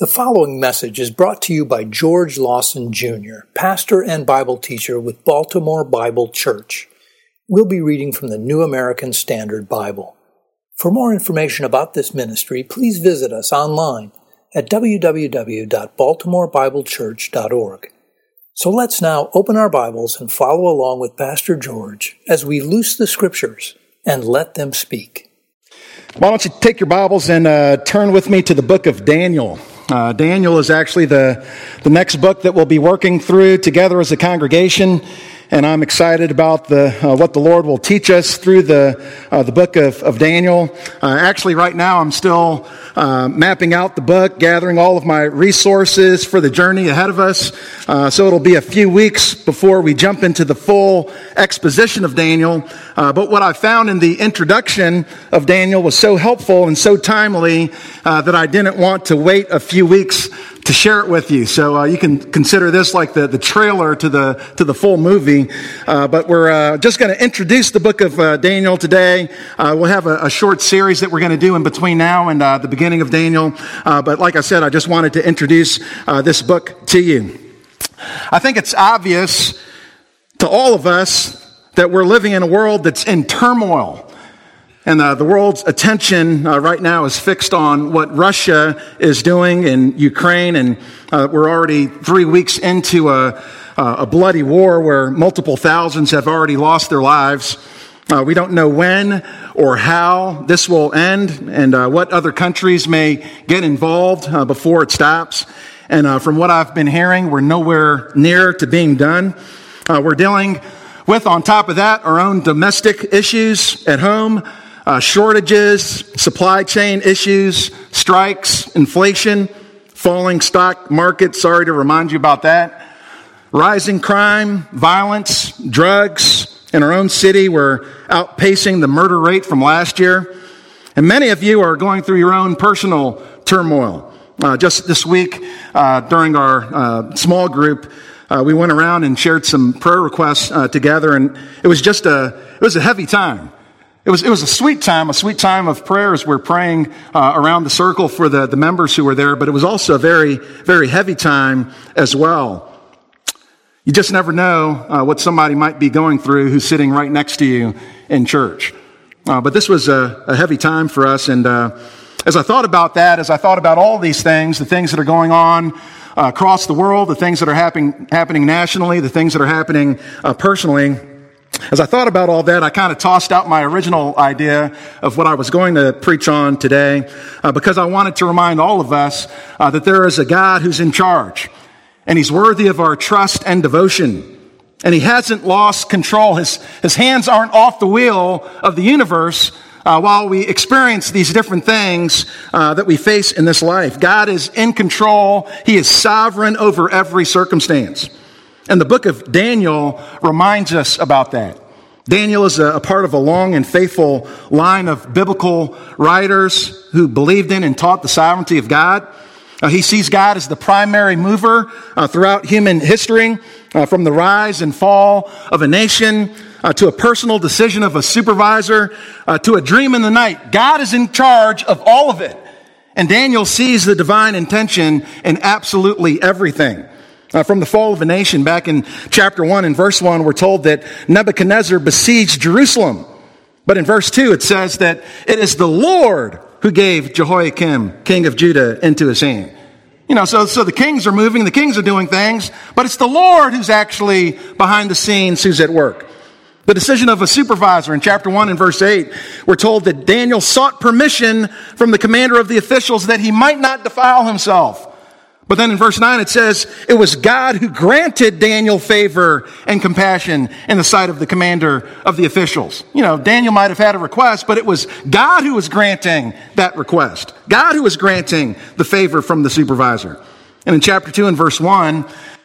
The following message is brought to you by George Lawson Jr., pastor and Bible teacher with Baltimore Bible Church. We'll be reading from the New American Standard Bible. For more information about this ministry, please visit us online at www.baltimorebiblechurch.org. So let's now open our Bibles and follow along with Pastor George as we loose the scriptures and let them speak. Why don't you take your Bibles and uh, turn with me to the book of Daniel? Uh, Daniel is actually the, the next book that we'll be working through together as a congregation and I'm excited about the, uh, what the Lord will teach us through the, uh, the book of, of Daniel. Uh, actually, right now, I'm still uh, mapping out the book, gathering all of my resources for the journey ahead of us. Uh, so it'll be a few weeks before we jump into the full exposition of Daniel. Uh, but what I found in the introduction of Daniel was so helpful and so timely that I didn't want to wait a few weeks to share it with you. So uh, you can consider this like the, the trailer to the, to the full movie. Uh, but we're uh, just going to introduce the book of uh, Daniel today. Uh, we'll have a, a, short series that we're going to do in between now and uh, the beginning of Daniel. but like I said, I just wanted to introduce this book to you. I think it's obvious to all of us that we're living in a world that's in turmoil. And uh, the world's attention uh, right now is fixed on what Russia is doing in Ukraine. And uh, we're already three weeks into a, a, bloody war where multiple thousands have already lost their lives. Uh, we don't know when or how this will end and uh, what other countries may get involved uh, before it stops. And from what I've been hearing, we're nowhere near to being done. we're dealing with, on top of that, our own domestic issues at home uh, shortages, supply chain issues, strikes, inflation, falling stock market. Sorry to remind you about that. Rising crime, violence, drugs. In our own city, we're outpacing the murder rate from last year. And many of you are going through your own personal turmoil. Uh, just this week, uh, during our uh, small group, uh, we went around and shared some prayer requests uh, together, and it was just a it was a heavy time. It was, it was a sweet time, a sweet time of prayers. We're praying uh, around the circle for the, the members who were there, but it was also a very, very heavy time as well. You just never know uh, what somebody might be going through who's sitting right next to you in church. Uh, but this was a, a, heavy time for us. And uh, as I thought about that, as I thought about all these things, the things that are going on uh, across the world, the things that are happen- happening nationally, the things that are happening uh, personally, as I thought about all that, I kind of tossed out my original idea of what I was going to preach on today uh, because I wanted to remind all of us uh, that there is a God who's in charge and he's worthy of our trust and devotion. And he hasn't lost control. His, his hands aren't off the wheel of the universe uh, while we experience these different things uh, that we face in this life. God is in control. He is sovereign over every circumstance. And the book of Daniel reminds us about that. Daniel is a, part of a long and faithful line of biblical writers who believed in and taught the sovereignty of God. Uh, he sees God as the primary mover uh, throughout human history, uh, from the rise and fall of a nation uh, to a personal decision of a supervisor uh, to a dream in the night. God is in charge of all of it. And Daniel sees the divine intention in absolutely everything. Uh, from the fall of a nation, back in chapter 1 and verse 1, we're told that Nebuchadnezzar besieged Jerusalem. But in verse 2, it says that it is the Lord who gave Jehoiakim, king of Judah, into his hand. You know, so, so the kings are moving, the kings are doing things, but it's the Lord who's actually behind the scenes, who's at work. The decision of a supervisor in chapter 1 and verse 8, we're told that Daniel sought permission from the commander of the officials that he might not defile himself. But then in verse 9 it says, it was God who granted Daniel favor and compassion in the sight of the commander of the officials. You know, Daniel might have had a request, but it was God who was granting that request. God who was granting the favor from the supervisor. And in chapter 2 and verse 1,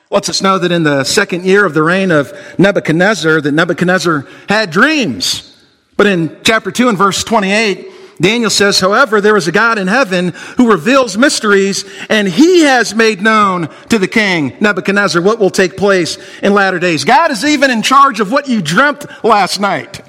lets us know that in the second year of the reign of Nebuchadnezzar, that Nebuchadnezzar had dreams. But in chapter 2 and verse 28, Daniel says, however, there is a God in heaven who reveals mysteries, and he has made known to the king, Nebuchadnezzar, what will take place in latter days. God is even in charge of what you dreamt last night.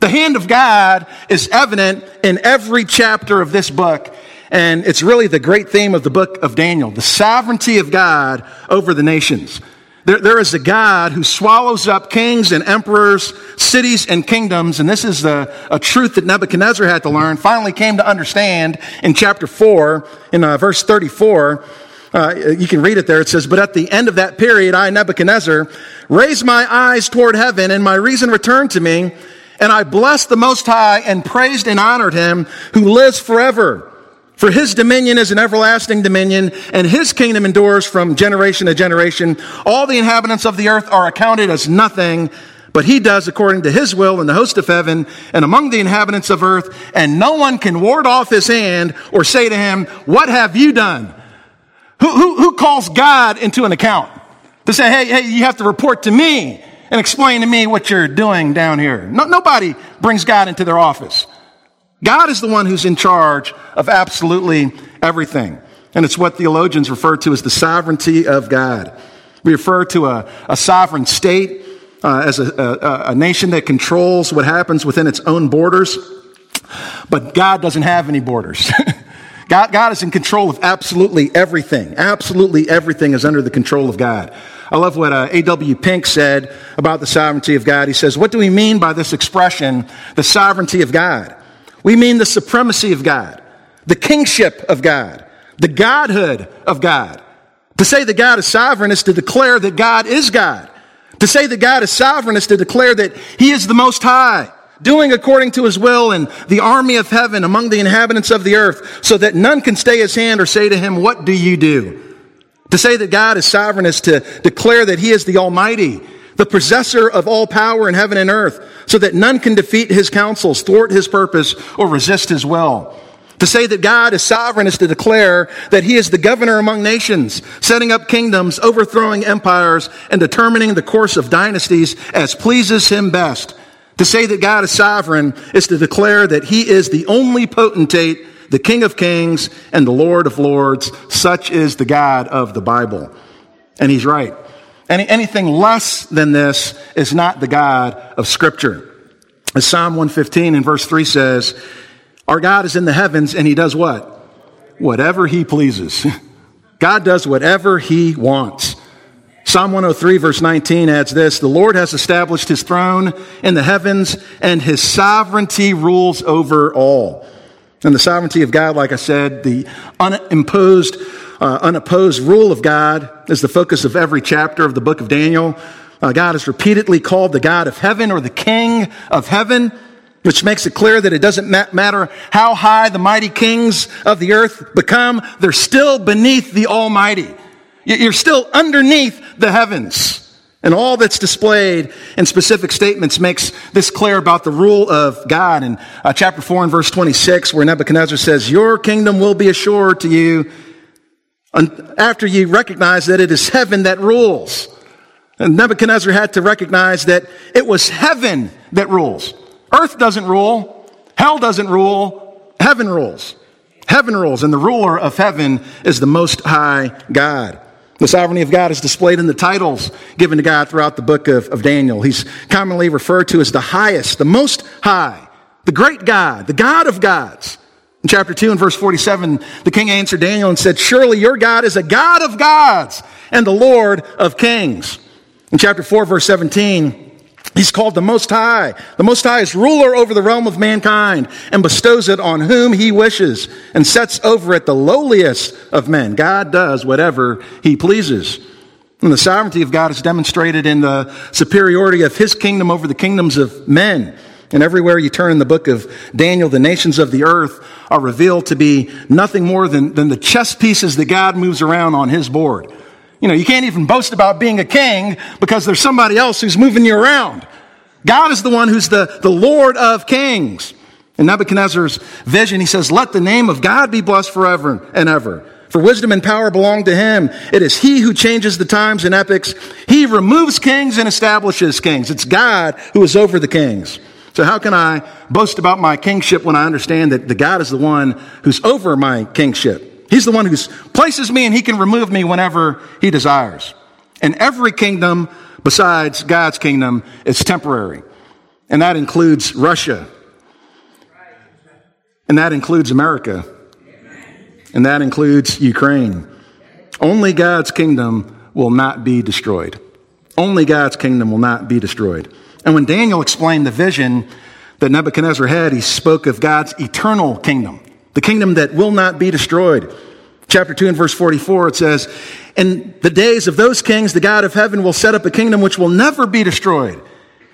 The hand of God is evident in every chapter of this book. And it's really the great theme of the book of Daniel the sovereignty of God over the nations. There, there is a God who swallows up kings and emperors, cities and kingdoms, and this is a, a truth that Nebuchadnezzar had to learn, finally came to understand in chapter 4, in uh, verse 34. Uh, you can read it there. It says, But at the end of that period, I, Nebuchadnezzar, raised my eyes toward heaven, and my reason returned to me, and I blessed the Most High and praised and honored him who lives forever. For his dominion is an everlasting dominion, and his kingdom endures from generation to generation. All the inhabitants of the earth are accounted as nothing, but he does according to his will in the host of heaven and among the inhabitants of earth, and no one can ward off his hand or say to him, What have you done? Who, who, who calls God into an account? To say, hey, hey, you have to report to me and explain to me what you're doing down here. No, nobody brings God into their office. God is the one who's in charge of absolutely everything. And it's what theologians refer to as the sovereignty of God. We refer to a, a sovereign state uh, as a, a, a nation that controls what happens within its own borders. But God doesn't have any borders. God, God is in control of absolutely everything. Absolutely everything is under the control of God. I love what uh, A.W. Pink said about the sovereignty of God. He says, What do we mean by this expression, the sovereignty of God? We mean the supremacy of God, the kingship of God, the godhood of God. To say that God is sovereign is to declare that God is God. To say that God is sovereign is to declare that He is the Most High, doing according to His will in the army of heaven among the inhabitants of the earth, so that none can stay His hand or say to Him, What do you do? To say that God is sovereign is to declare that He is the Almighty, the possessor of all power in heaven and earth, so that none can defeat his counsels, thwart his purpose, or resist his will. To say that God is sovereign is to declare that he is the governor among nations, setting up kingdoms, overthrowing empires, and determining the course of dynasties as pleases him best. To say that God is sovereign is to declare that he is the only potentate, the King of kings, and the Lord of lords. Such is the God of the Bible. And he's right. Any, anything less than this is not the God of Scripture. As Psalm 115 in verse 3 says, Our God is in the heavens and he does what? Whatever he pleases. God does whatever he wants. Psalm 103 verse 19 adds this, The Lord has established his throne in the heavens and his sovereignty rules over all. And the sovereignty of God, like I said, the unimposed uh, unopposed rule of God is the focus of every chapter of the book of Daniel. Uh, God is repeatedly called the God of heaven or the King of heaven, which makes it clear that it doesn't matter how high the mighty kings of the earth become, they're still beneath the Almighty. You're still underneath the heavens. And all that's displayed in specific statements makes this clear about the rule of God. In uh, chapter 4 and verse 26, where Nebuchadnezzar says, Your kingdom will be assured to you after you recognize that it is heaven that rules. And Nebuchadnezzar had to recognize that it was heaven that rules. Earth doesn't rule. Hell doesn't rule. Heaven rules. Heaven rules. And the ruler of heaven is the most high God. The sovereignty of God is displayed in the titles given to God throughout the book of, of Daniel. He's commonly referred to as the highest, the most high, the great God, the God of gods. In chapter 2 and verse 47, the king answered Daniel and said, Surely your God is a God of gods and the Lord of kings. In chapter 4, verse 17, He's called the Most High. The Most High is ruler over the realm of mankind and bestows it on whom he wishes and sets over it the lowliest of men. God does whatever he pleases. And the sovereignty of God is demonstrated in the superiority of his kingdom over the kingdoms of men. And everywhere you turn in the book of Daniel, the nations of the earth are revealed to be nothing more than, than the chess pieces that God moves around on his board. You know, you can't even boast about being a king because there's somebody else who's moving you around. God is the one who's the, the Lord of kings. In Nebuchadnezzar's vision, he says, Let the name of God be blessed forever and ever. For wisdom and power belong to him. It is he who changes the times and epochs. He removes kings and establishes kings. It's God who is over the kings. So, how can I boast about my kingship when I understand that the God is the one who's over my kingship? He's the one who places me and he can remove me whenever he desires. And every kingdom besides God's kingdom is temporary. And that includes Russia. And that includes America. and that includes Ukraine. Only God's kingdom will not be destroyed. Only God's kingdom will not be destroyed. And when Daniel explained the vision that Nebuchadnezzar had, he spoke of God's eternal kingdom, the kingdom that will not be destroyed. Chapter 2 and verse 44, it says, In the days of those kings, the God of heaven will set up a kingdom which will never be destroyed.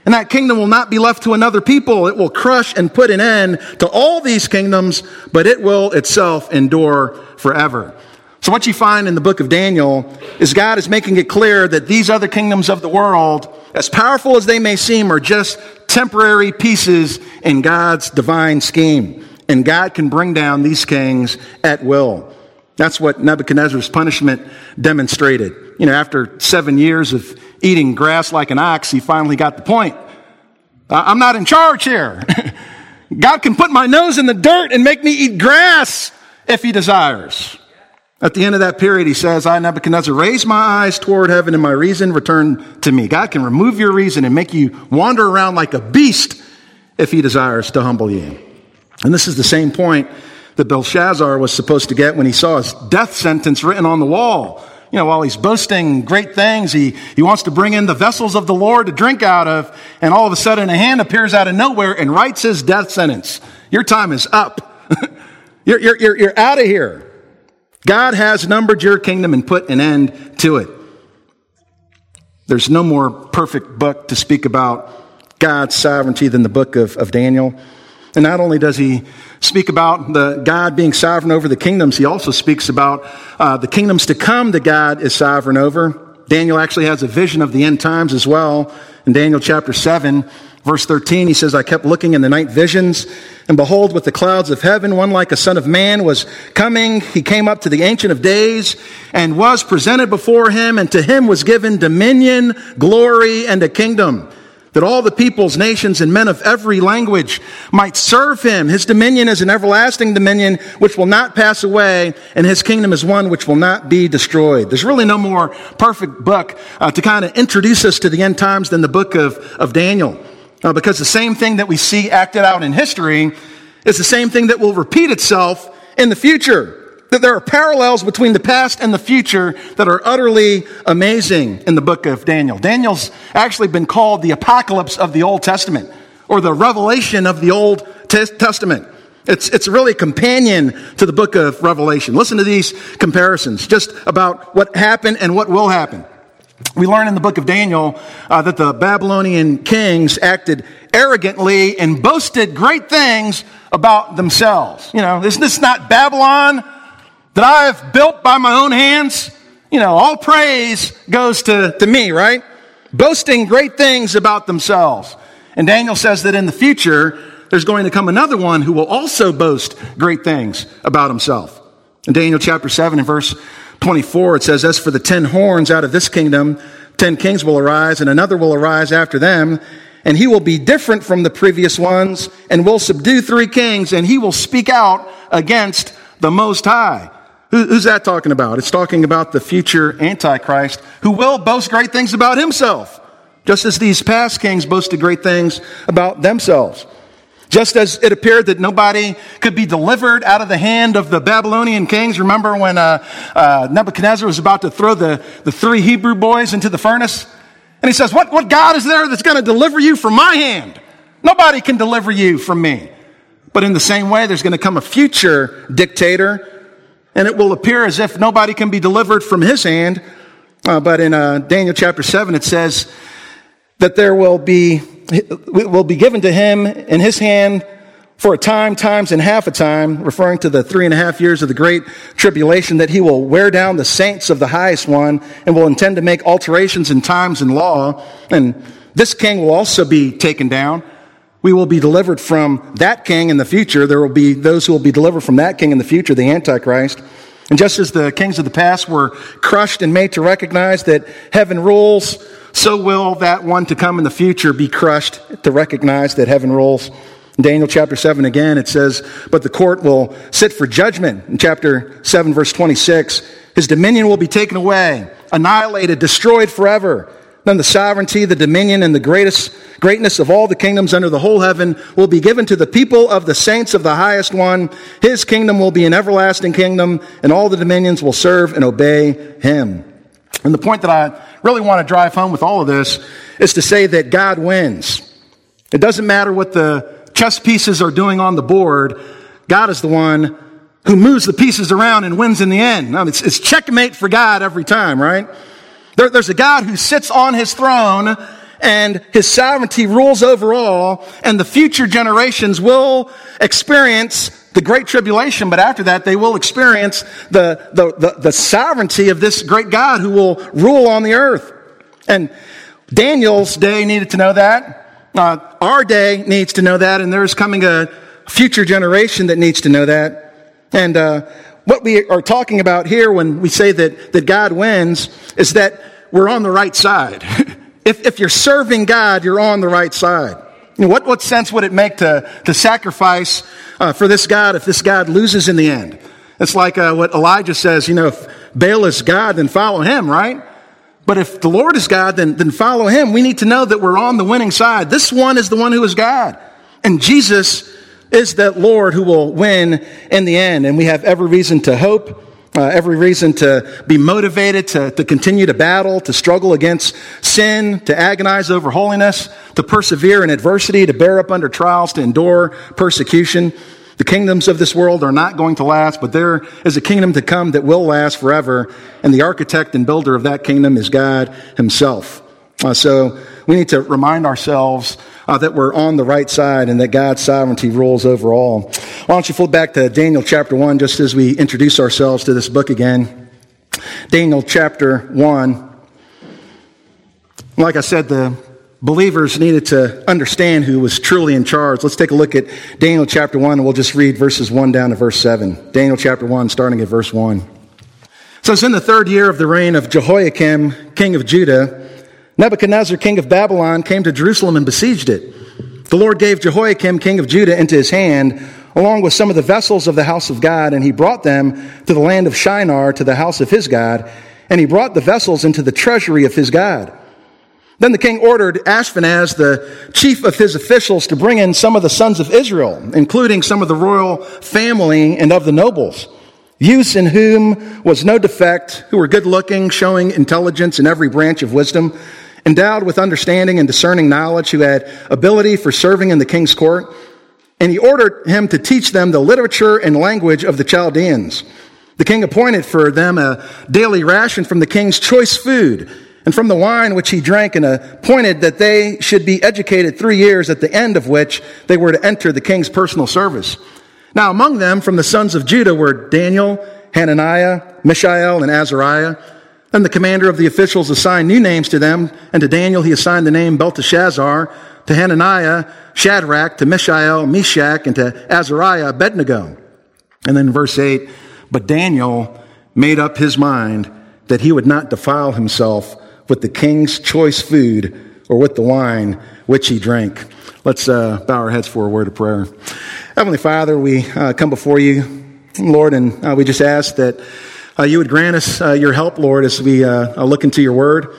And that kingdom will not be left to another people. It will crush and put an end to all these kingdoms, but it will itself endure forever. So, what you find in the book of Daniel is God is making it clear that these other kingdoms of the world, as powerful as they may seem, are just temporary pieces in God's divine scheme. And God can bring down these kings at will. That's what Nebuchadnezzar's punishment demonstrated. You know, after seven years of eating grass like an ox, he finally got the point. I'm not in charge here. God can put my nose in the dirt and make me eat grass if he desires. At the end of that period, he says, I, Nebuchadnezzar, raise my eyes toward heaven and my reason return to me. God can remove your reason and make you wander around like a beast if he desires to humble you. And this is the same point that Belshazzar was supposed to get when he saw his death sentence written on the wall. You know, while he's boasting great things, he, he wants to bring in the vessels of the Lord to drink out of, and all of a sudden a hand appears out of nowhere and writes his death sentence. Your time is up. you're, you're, you're, you're out of here. God has numbered your kingdom and put an end to it. There's no more perfect book to speak about God's sovereignty than the book of, of Daniel. And not only does he speak about the God being sovereign over the kingdoms, he also speaks about uh, the kingdoms to come that God is sovereign over. Daniel actually has a vision of the end times as well. In Daniel chapter 7, verse 13, he says, I kept looking in the night visions, and behold, with the clouds of heaven, one like a son of man was coming. He came up to the Ancient of Days and was presented before him, and to him was given dominion, glory, and a kingdom that all the peoples, nations, and men of every language might serve him. His dominion is an everlasting dominion which will not pass away, and his kingdom is one which will not be destroyed. There's really no more perfect book uh, to kind of introduce us to the end times than the book of, of Daniel. Because the same thing that we see acted out in history is the same thing that will repeat itself in the future that there are parallels between the past and the future that are utterly amazing in the book of Daniel. Daniel's actually been called the apocalypse of the Old Testament or the revelation of the Old Testament. It's, it's really a companion to the book of Revelation. Listen to these comparisons just about what happened and what will happen. We learn in the book of Daniel uh, that the Babylonian kings acted arrogantly and boasted great things about themselves. You know, isn't this not Babylon? that I have built by my own hands, you know, all praise goes to, to me, right? Boasting great things about themselves. And Daniel says that in the future, there's going to come another one who will also boast great things about himself. In Daniel chapter 7 and verse 24, it says, As for the ten horns out of this kingdom, ten kings will arise, and another will arise after them, and he will be different from the previous ones, and will subdue three kings, and he will speak out against the Most High. Who's that talking about? It's talking about the future Antichrist who will boast great things about himself, just as these past kings boasted great things about themselves. Just as it appeared that nobody could be delivered out of the hand of the Babylonian kings. Remember when uh, uh, Nebuchadnezzar was about to throw the, the three Hebrew boys into the furnace? And he says, what, what God is there that's going to deliver you from my hand? Nobody can deliver you from me. But in the same way, there's going to come a future dictator and it will appear as if nobody can be delivered from his hand. Uh, but in uh, Daniel chapter 7, it says that there will be, will be given to him in his hand for a time, times, and half a time, referring to the three and a half years of the great tribulation, that he will wear down the saints of the highest one and will intend to make alterations in times and law. And this king will also be taken down. We will be delivered from that king in the future. There will be those who will be delivered from that king in the future, the Antichrist. And just as the kings of the past were crushed and made to recognize that heaven rules, so will that one to come in the future be crushed to recognize that heaven rules. In Daniel chapter 7 again, it says, But the court will sit for judgment. In chapter 7, verse 26, his dominion will be taken away, annihilated, destroyed forever. then the sovereignty, the dominion, and the greatest greatness of all the kingdoms under the whole heaven will be given to the people of the saints of the highest one. His kingdom will be an everlasting kingdom, and all the dominions will serve and obey him. And the point that I really want to drive home with all of this is to say that God wins. It doesn't matter what the chess pieces are doing on the board, God is the one who moves the pieces around and wins in the end. it's, it's, checkmate for God every time, right? There, there's a God who sits on his throne and his sovereignty rules over all, and the future generations will experience the great tribulation, but after that, they will experience the, the, the, the sovereignty of this great God who will rule on the earth. And Daniel's day needed to know that. Uh, our day needs to know that, and there's coming a future generation that needs to know that. And uh, what we are talking about here when we say that, that God wins is that we're on the right side. if, if you're serving God, you're on the right side. You know, what, what sense would it make to, to sacrifice uh, for this God if this God loses in the end? It's like uh, what Elijah says, you know, if Baal is God, then follow him, right? But if the Lord is God, then, then follow him. We need to know that we're on the winning side. This one is the one who is God. And Jesus is that Lord who will win in the end. And we have every reason to hope, uh, every reason to be motivated, to, to continue to battle, to struggle against sin, to agonize over holiness, to persevere in adversity, to bear up under trials, to endure persecution. The kingdoms of this world are not going to last, but there is a kingdom to come that will last forever, and the architect and builder of that kingdom is God Himself. Uh, so we need to remind ourselves uh, that we're on the right side and that God's sovereignty rules over all. Why don't you flip back to Daniel chapter 1 just as we introduce ourselves to this book again? Daniel chapter 1. Like I said, the believers needed to understand who was truly in charge. Let's take a look at Daniel chapter 1, and we'll just read verses 1 down to verse 7. Daniel chapter 1, starting at verse 1. So it's in the third year of the reign of Jehoiakim, king of Judah, Nebuchadnezzar, king of Babylon, came to Jerusalem and besieged it. The Lord gave Jehoiakim, king of Judah, into his hand, along with some of the vessels of the house of God, and he brought them to the land of Shinar, to the house of his God, and he brought the vessels into the treasury of his God. Then the king ordered Ashpenaz, the chief of his officials, to bring in some of the sons of Israel, including some of the royal family and of the nobles, youths in whom was no defect, who were good looking, showing intelligence in every branch of wisdom, endowed with understanding and discerning knowledge, who had ability for serving in the king's court. And he ordered him to teach them the literature and language of the Chaldeans. The king appointed for them a daily ration from the king's choice food and from the wine which he drank, and appointed that they should be educated three years, at the end of which they were to enter the king's personal service. Now, among them from the sons of Judah were Daniel, Hananiah, Mishael, and Azariah. Then the commander of the officials assigned new names to them, and to Daniel he assigned the name Belteshazzar, to Hananiah, Shadrach, to Mishael, Meshach, and to Azariah, Abednego. And then verse 8, but Daniel made up his mind that he would not defile himself with the king's choice food or with the wine which he drank. Let's uh, bow our heads for a word of prayer. Heavenly Father, we uh, come before you, Lord, and uh, we just ask that you would grant us uh, your help, Lord, as we uh, look into your word.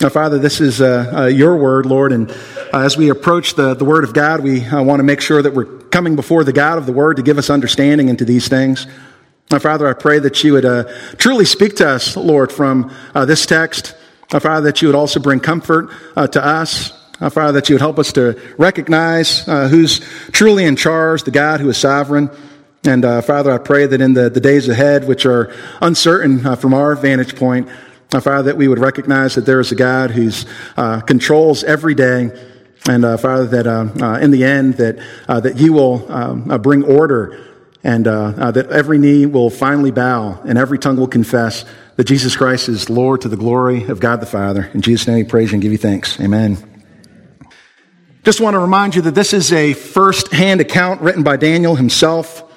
Now, Father, this is your word, Lord, and as we approach the, the word of God, we want to make sure that we're coming before the God of the word to give us understanding into these things. Now, Father, I pray that you would truly speak to us, Lord, from this text. Uh, Father, that you would also bring comfort uh, to us. Uh, Father, that you would help us to recognize uh, who's truly in charge, the God who is sovereign. And uh, Father, I pray that in the, the days ahead, which are uncertain uh, from our vantage point, uh, Father, that we would recognize that there is a God who uh, controls every day. And uh, Father, that in the end, that, that you will um, bring order and that every knee will finally bow and every tongue will confess that Jesus Christ is Lord to the glory of God the Father. In Jesus' name we praise you and give you thanks. Amen. Just want to remind you that this is a first hand account written by Daniel himself.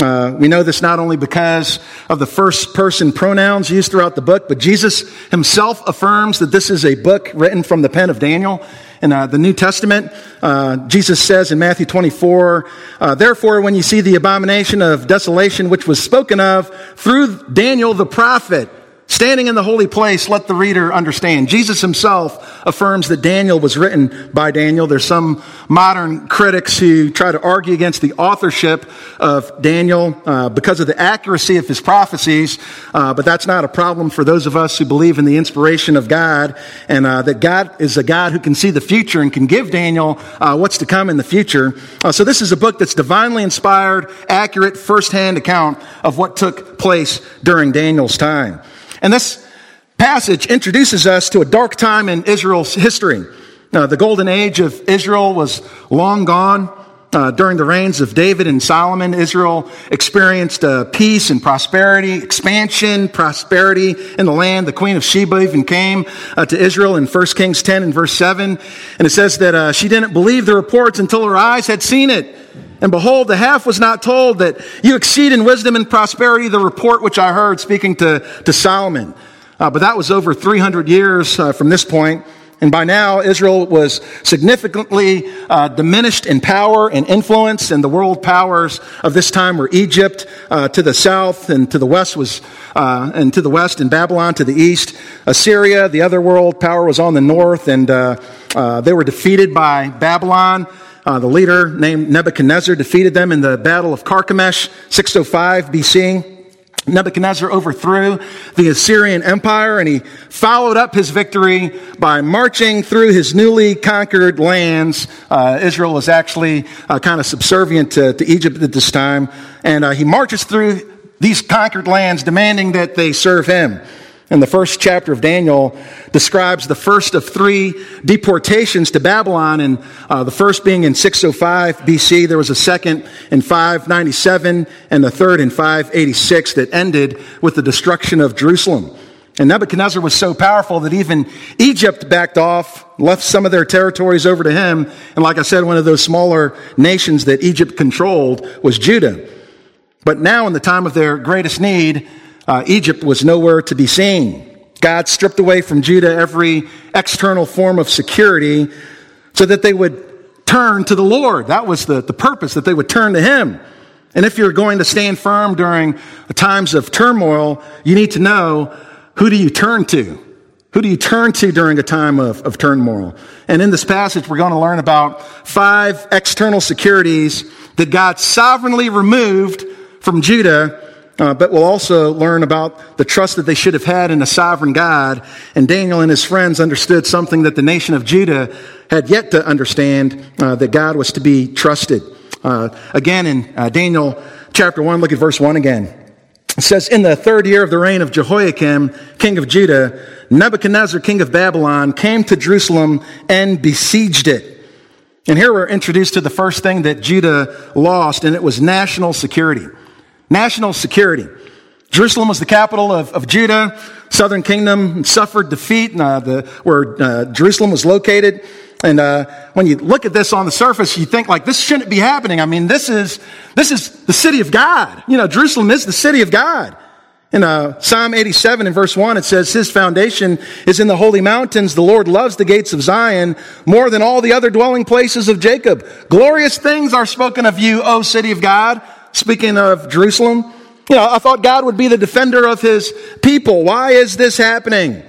Uh, we know this not only because of the first person pronouns used throughout the book, but Jesus himself affirms that this is a book written from the pen of Daniel. In uh, the New Testament, uh, Jesus says in Matthew 24, uh, Therefore, when you see the abomination of desolation which was spoken of through Daniel the prophet, Standing in the holy place, let the reader understand. Jesus himself affirms that Daniel was written by Daniel. There's some modern critics who try to argue against the authorship of Daniel uh, because of the accuracy of his prophecies, uh, but that's not a problem for those of us who believe in the inspiration of God and uh, that God is a God who can see the future and can give Daniel uh, what's to come in the future. Uh, so this is a book that's divinely inspired, accurate, firsthand account of what took place during Daniel's time. And this passage introduces us to a dark time in Israel's history. Now, the golden age of Israel was long gone. Uh, during the reigns of David and Solomon, Israel experienced uh, peace and prosperity, expansion, prosperity in the land. The queen of Sheba even came uh, to Israel in 1 Kings 10 and verse 7. And it says that uh, she didn't believe the reports until her eyes had seen it. And behold, the half was not told that you exceed in wisdom and prosperity the report which I heard speaking to, to Solomon. Uh, but that was over 300 years uh, from this point. And by now, Israel was significantly uh, diminished in power and influence, and the world powers of this time were Egypt uh, to the south, and to the west was, uh, and to the west, and Babylon to the east. Assyria, the other world power, was on the north, and uh, uh, they were defeated by Babylon. Uh, the leader named Nebuchadnezzar defeated them in the Battle of Carchemish, 605 BC. Nebuchadnezzar overthrew the Assyrian Empire and he followed up his victory by marching through his newly conquered lands. Uh, Israel was actually uh, kind of subservient to, to, Egypt at this time. And uh, he marches through these conquered lands demanding that they serve him. And the first chapter of Daniel describes the first of three deportations to Babylon, and uh, the first being in 605 BC. There was a second in 597, and the third in 586 that ended with the destruction of Jerusalem. And Nebuchadnezzar was so powerful that even Egypt backed off, left some of their territories over to him. And like I said, one of those smaller nations that Egypt controlled was Judah. But now, in the time of their greatest need, uh, Egypt was nowhere to be seen. God stripped away from Judah every external form of security so that they would turn to the Lord. That was the, the purpose, that they would turn to Him. And if you're going to stand firm during times of turmoil, you need to know who do you turn to? Who do you turn to during a time of, of turmoil? And in this passage, we're going to learn about five external securities that God sovereignly removed from Judah uh, but we'll also learn about the trust that they should have had in a sovereign God. And Daniel and his friends understood something that the nation of Judah had yet to understand uh, that God was to be trusted. Uh, again, in uh, Daniel chapter 1, look at verse 1 again. It says, In the third year of the reign of Jehoiakim, king of Judah, Nebuchadnezzar, king of Babylon, came to Jerusalem and besieged it. And here we're introduced to the first thing that Judah lost, and it was national security. National security. Jerusalem was the capital of, of Judah. Southern kingdom suffered defeat uh, the, where uh, Jerusalem was located. And uh, when you look at this on the surface, you think like this shouldn't be happening. I mean, this is this is the city of God. You know, Jerusalem is the city of God. In uh, Psalm 87 in verse 1, it says, His foundation is in the holy mountains. The Lord loves the gates of Zion more than all the other dwelling places of Jacob. Glorious things are spoken of you, O city of God. Speaking of Jerusalem, you know, I thought God would be the defender of his people. Why is this happening?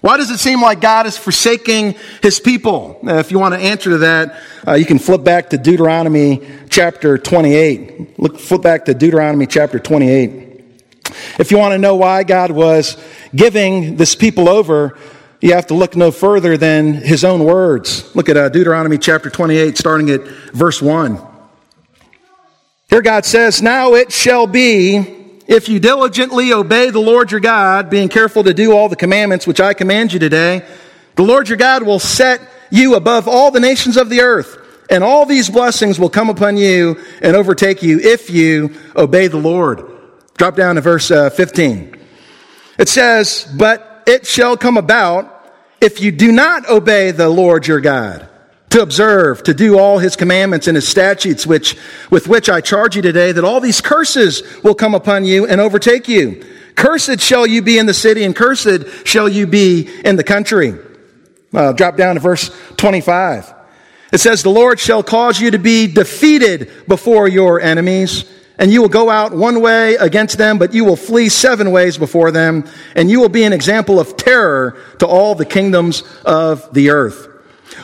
Why does it seem like God is forsaking his people? Uh, if you want to answer to that, uh, you can flip back to Deuteronomy chapter 28. Look, flip back to Deuteronomy chapter 28. If you want to know why God was giving this people over, you have to look no further than his own words. Look at uh, Deuteronomy chapter 28, starting at verse 1. Here God says, Now it shall be, if you diligently obey the Lord your God, being careful to do all the commandments which I command you today, the Lord your God will set you above all the nations of the earth, and all these blessings will come upon you and overtake you if you obey the Lord. Drop down to verse uh, 15. It says, But it shall come about if you do not obey the Lord your God to observe, to do all his commandments and his statutes, which, with which I charge you today, that all these curses will come upon you and overtake you. Cursed shall you be in the city, and cursed shall you be in the country. Uh, drop down to verse 25. It says, The Lord shall cause you to be defeated before your enemies, and you will go out one way against them, but you will flee seven ways before them, and you will be an example of terror to all the kingdoms of the earth.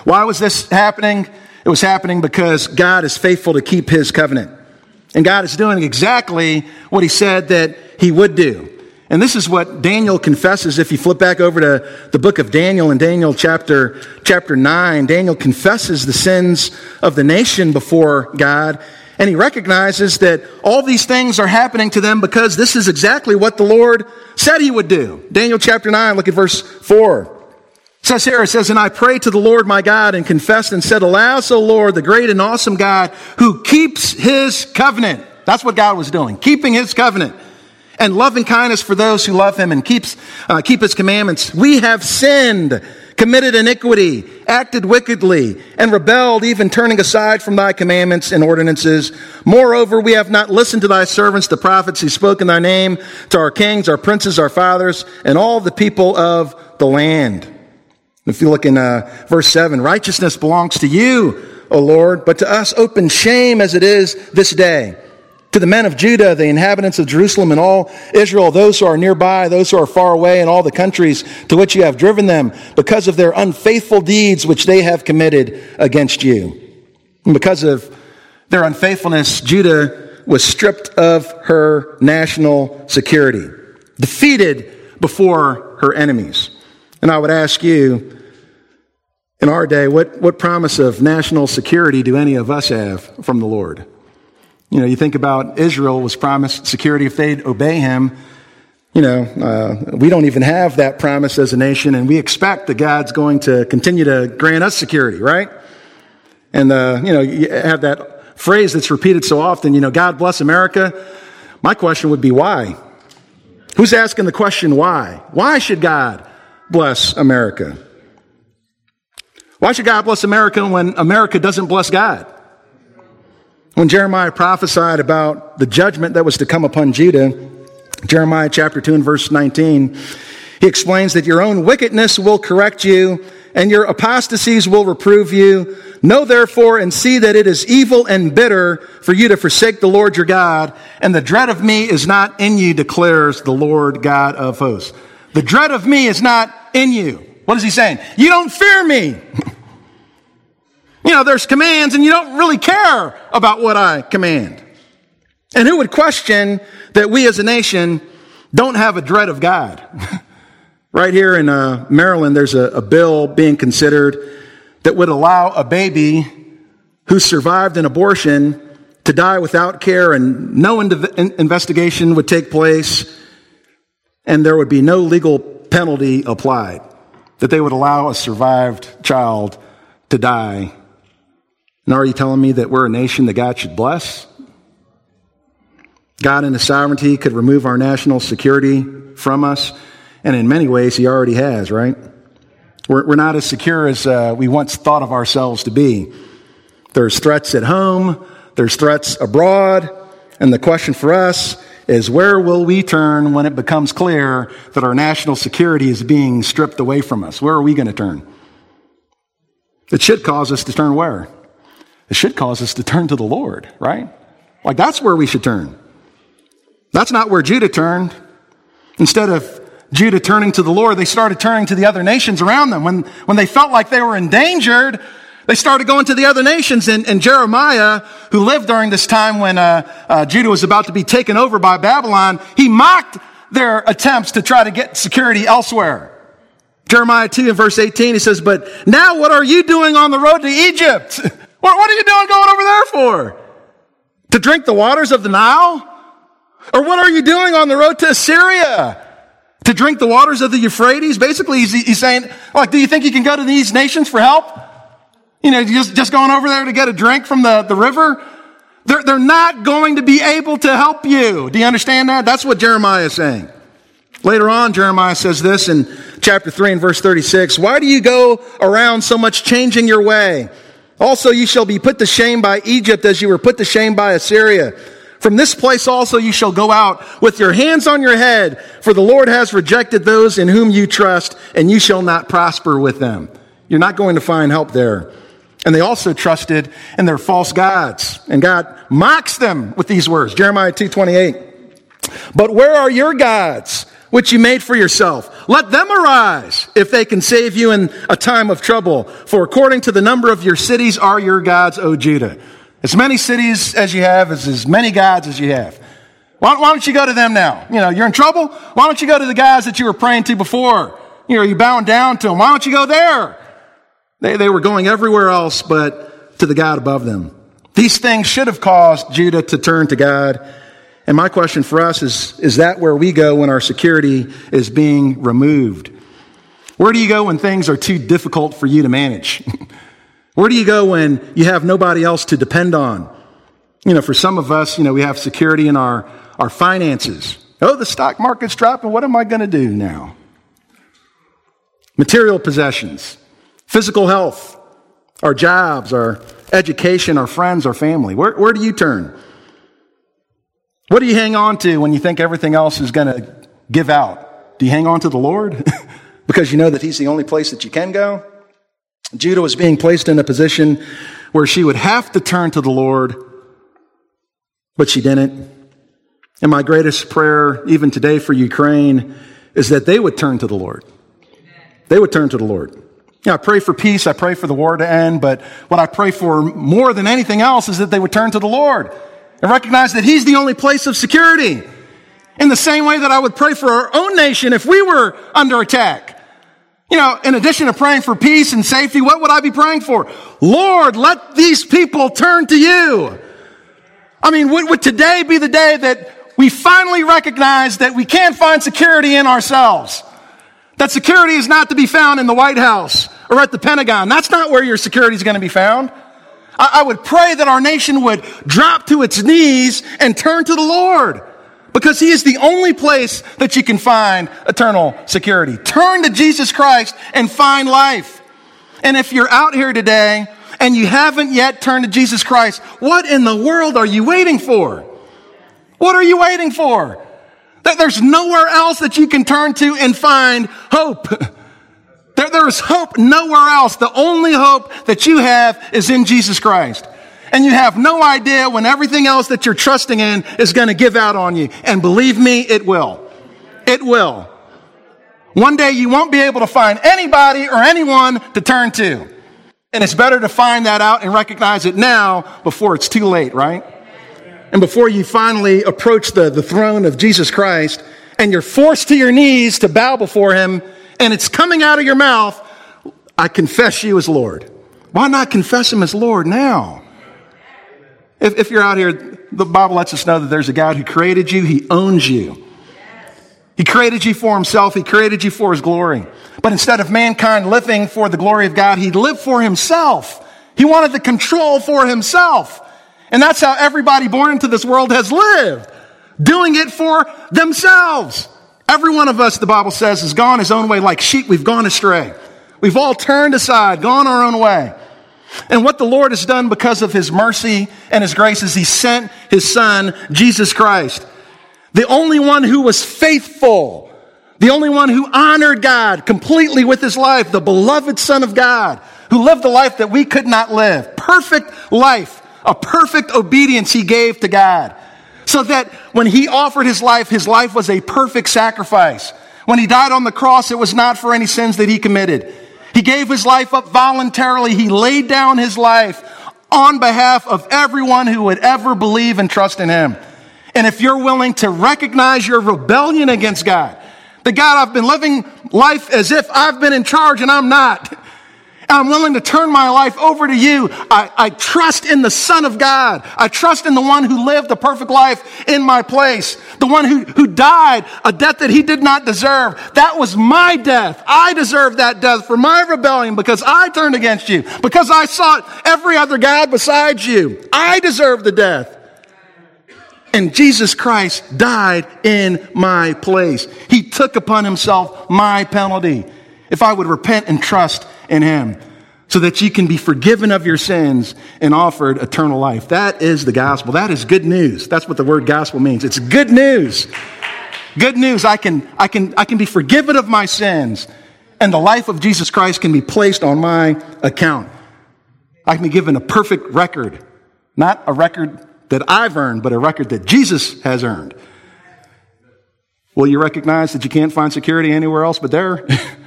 Why was this happening? It was happening because God is faithful to keep his covenant. And God is doing exactly what he said that he would do. And this is what Daniel confesses. If you flip back over to the book of Daniel in Daniel chapter, chapter 9, Daniel confesses the sins of the nation before God. And he recognizes that all these things are happening to them because this is exactly what the Lord said he would do. Daniel chapter 9, look at verse 4. Says it says, And I prayed to the Lord my God and confessed and said, Alas, O Lord, the great and awesome God who keeps his covenant. That's what God was doing, keeping his covenant and loving kindness for those who love him and keeps, uh, keep his commandments. We have sinned, committed iniquity, acted wickedly, and rebelled, even turning aside from thy commandments and ordinances. Moreover, we have not listened to thy servants, the prophets who spoke in thy name, to our kings, our princes, our fathers, and all the people of the land. If you look in uh, verse 7, righteousness belongs to you, O Lord, but to us open shame as it is this day. To the men of Judah, the inhabitants of Jerusalem and all Israel, those who are nearby, those who are far away, and all the countries to which you have driven them, because of their unfaithful deeds which they have committed against you. And because of their unfaithfulness, Judah was stripped of her national security, defeated before her enemies. And I would ask you, in our day, what, what promise of national security do any of us have from the Lord? You know, you think about Israel was promised security if they'd obey him. You know, uh, we don't even have that promise as a nation, and we expect that God's going to continue to grant us security, right? And, uh, you know, you have that phrase that's repeated so often, you know, God bless America. My question would be why? Who's asking the question why? Why should God bless America? Why should God bless America when America doesn't bless God? When Jeremiah prophesied about the judgment that was to come upon Judah, Jeremiah chapter 2 and verse 19, he explains that your own wickedness will correct you and your apostasies will reprove you. Know therefore and see that it is evil and bitter for you to forsake the Lord your God, and the dread of me is not in you, declares the Lord God of hosts. The dread of me is not in you. What is he saying? You don't fear me. You know, there's commands and you don't really care about what I command. And who would question that we as a nation don't have a dread of God? right here in uh, Maryland, there's a, a bill being considered that would allow a baby who survived an abortion to die without care and no investigation would take place and there would be no legal penalty applied. That they would allow a survived child to die and are you telling me that we're a nation that God should bless? God in His sovereignty could remove our national security from us, and in many ways, He already has, right? We're, we're not as secure as uh, we once thought of ourselves to be. There's threats at home, there's threats abroad, and the question for us is where will we turn when it becomes clear that our national security is being stripped away from us? Where are we going to turn? It should cause us to turn where? It should cause us to turn to the Lord, right? Like that's where we should turn. That's not where Judah turned. Instead of Judah turning to the Lord, they started turning to the other nations around them. When, when they felt like they were endangered, they started going to the other nations. And, and Jeremiah, who lived during this time when uh, uh, Judah was about to be taken over by Babylon, he mocked their attempts to try to get security elsewhere. Jeremiah 2 and verse 18, he says, But now what are you doing on the road to Egypt? What, what are you doing going over there for? To drink the waters of the Nile? Or what are you doing on the road to Assyria? To drink the waters of the Euphrates? Basically, he's, he's saying, like, do you think you can go to these nations for help? You know, just, just going over there to get a drink from the, the river? They're, they're not going to be able to help you. Do you understand that? That's what Jeremiah is saying. Later on, Jeremiah says this in chapter 3 and verse 36. Why do you go around so much changing your way? Also, you shall be put to shame by Egypt as you were put to shame by Assyria. From this place also you shall go out with your hands on your head, for the Lord has rejected those in whom you trust, and you shall not prosper with them. You're not going to find help there. And they also trusted in their false gods. And God mocks them with these words. Jeremiah 2:28. But where are your gods, which you made for yourself? Let them arise, if they can save you in a time of trouble. For according to the number of your cities are your gods, O Judah. As many cities as you have is as many gods as you have. Why, why don't you go to them now? You know, you're in trouble? Why don't you go to the guys that you were praying to before? You know, you're bowing down to them. Why don't you go there? They, they were going everywhere else but to the God above them. These things should have caused Judah to turn to God. And my question for us is, is that where we go when our security is being removed? Where do you go when things are too difficult for you to manage? Where do you go when you have nobody else to depend on? You know, for some of us, you know, we have security in our, our finances. Oh, the stock market's dropping. What am I going to do now? Material possessions, physical health, our jobs, our education, our friends, our family. Where, where do you turn? What do you hang on to when you think everything else is going to give out? Do you hang on to the Lord because you know that He's the only place that you can go? Judah was being placed in a position where she would have to turn to the Lord, but she didn't. And my greatest prayer, even today for Ukraine, is that they would turn to the Lord. They would turn to the Lord. Yeah, I pray for peace. I pray for the war to end. But what I pray for more than anything else is that they would turn to the Lord and recognize that He's the only place of security. In the same way that I would pray for our own nation if we were under attack. You know, in addition to praying for peace and safety, what would I be praying for? Lord, let these people turn to you. I mean, would, would today be the day that we finally recognize that we can't find security in ourselves? That security is not to be found in the White House or at the Pentagon. That's not where your security is going to be found. I, I would pray that our nation would drop to its knees and turn to the Lord. Because he is the only place that you can find eternal security. Turn to Jesus Christ and find life. And if you're out here today and you haven't yet turned to Jesus Christ, what in the world are you waiting for? What are you waiting for? That there's nowhere else that you can turn to and find hope. There, there is hope nowhere else. The only hope that you have is in Jesus Christ and you have no idea when everything else that you're trusting in is going to give out on you. And believe me, it will. It will. One day you won't be able to find anybody or anyone to turn to. And it's better to find that out and recognize it now before it's too late, right? And before you finally approach the, the throne of Jesus Christ and you're forced to your knees to bow before him and it's coming out of your mouth, I confess you as Lord. Why not confess him as Lord now? If, if you're out here, the Bible lets us know that there's a God who created you, He owns you. He created you for Himself, He created you for His glory. But instead of mankind living for the glory of God, He lived for Himself. He wanted the control for Himself. And that's how everybody born into this world has lived, doing it for themselves. Every one of us, the Bible says, has gone his own way like sheep. We've gone astray. We've all turned aside, gone our own way. And what the Lord has done because of his mercy and his grace is he sent his son, Jesus Christ. The only one who was faithful, the only one who honored God completely with his life, the beloved son of God, who lived the life that we could not live. Perfect life, a perfect obedience he gave to God. So that when he offered his life, his life was a perfect sacrifice. When he died on the cross, it was not for any sins that he committed. He gave his life up voluntarily. He laid down his life on behalf of everyone who would ever believe and trust in him. And if you're willing to recognize your rebellion against God, that God, I've been living life as if I've been in charge and I'm not. I'm willing to turn my life over to you. I, I, trust in the Son of God. I trust in the one who lived the perfect life in my place. The one who, who died a death that he did not deserve. That was my death. I deserved that death for my rebellion because I turned against you, because I sought every other God besides you. I deserve the death. And Jesus Christ died in my place. He took upon himself my penalty. If I would repent and trust in Him so that you can be forgiven of your sins and offered eternal life. That is the gospel. That is good news. That's what the word gospel means. It's good news. Good news. I can, I can, I can be forgiven of my sins and the life of Jesus Christ can be placed on my account. I can be given a perfect record. Not a record that I've earned, but a record that Jesus has earned. Will you recognize that you can't find security anywhere else but there?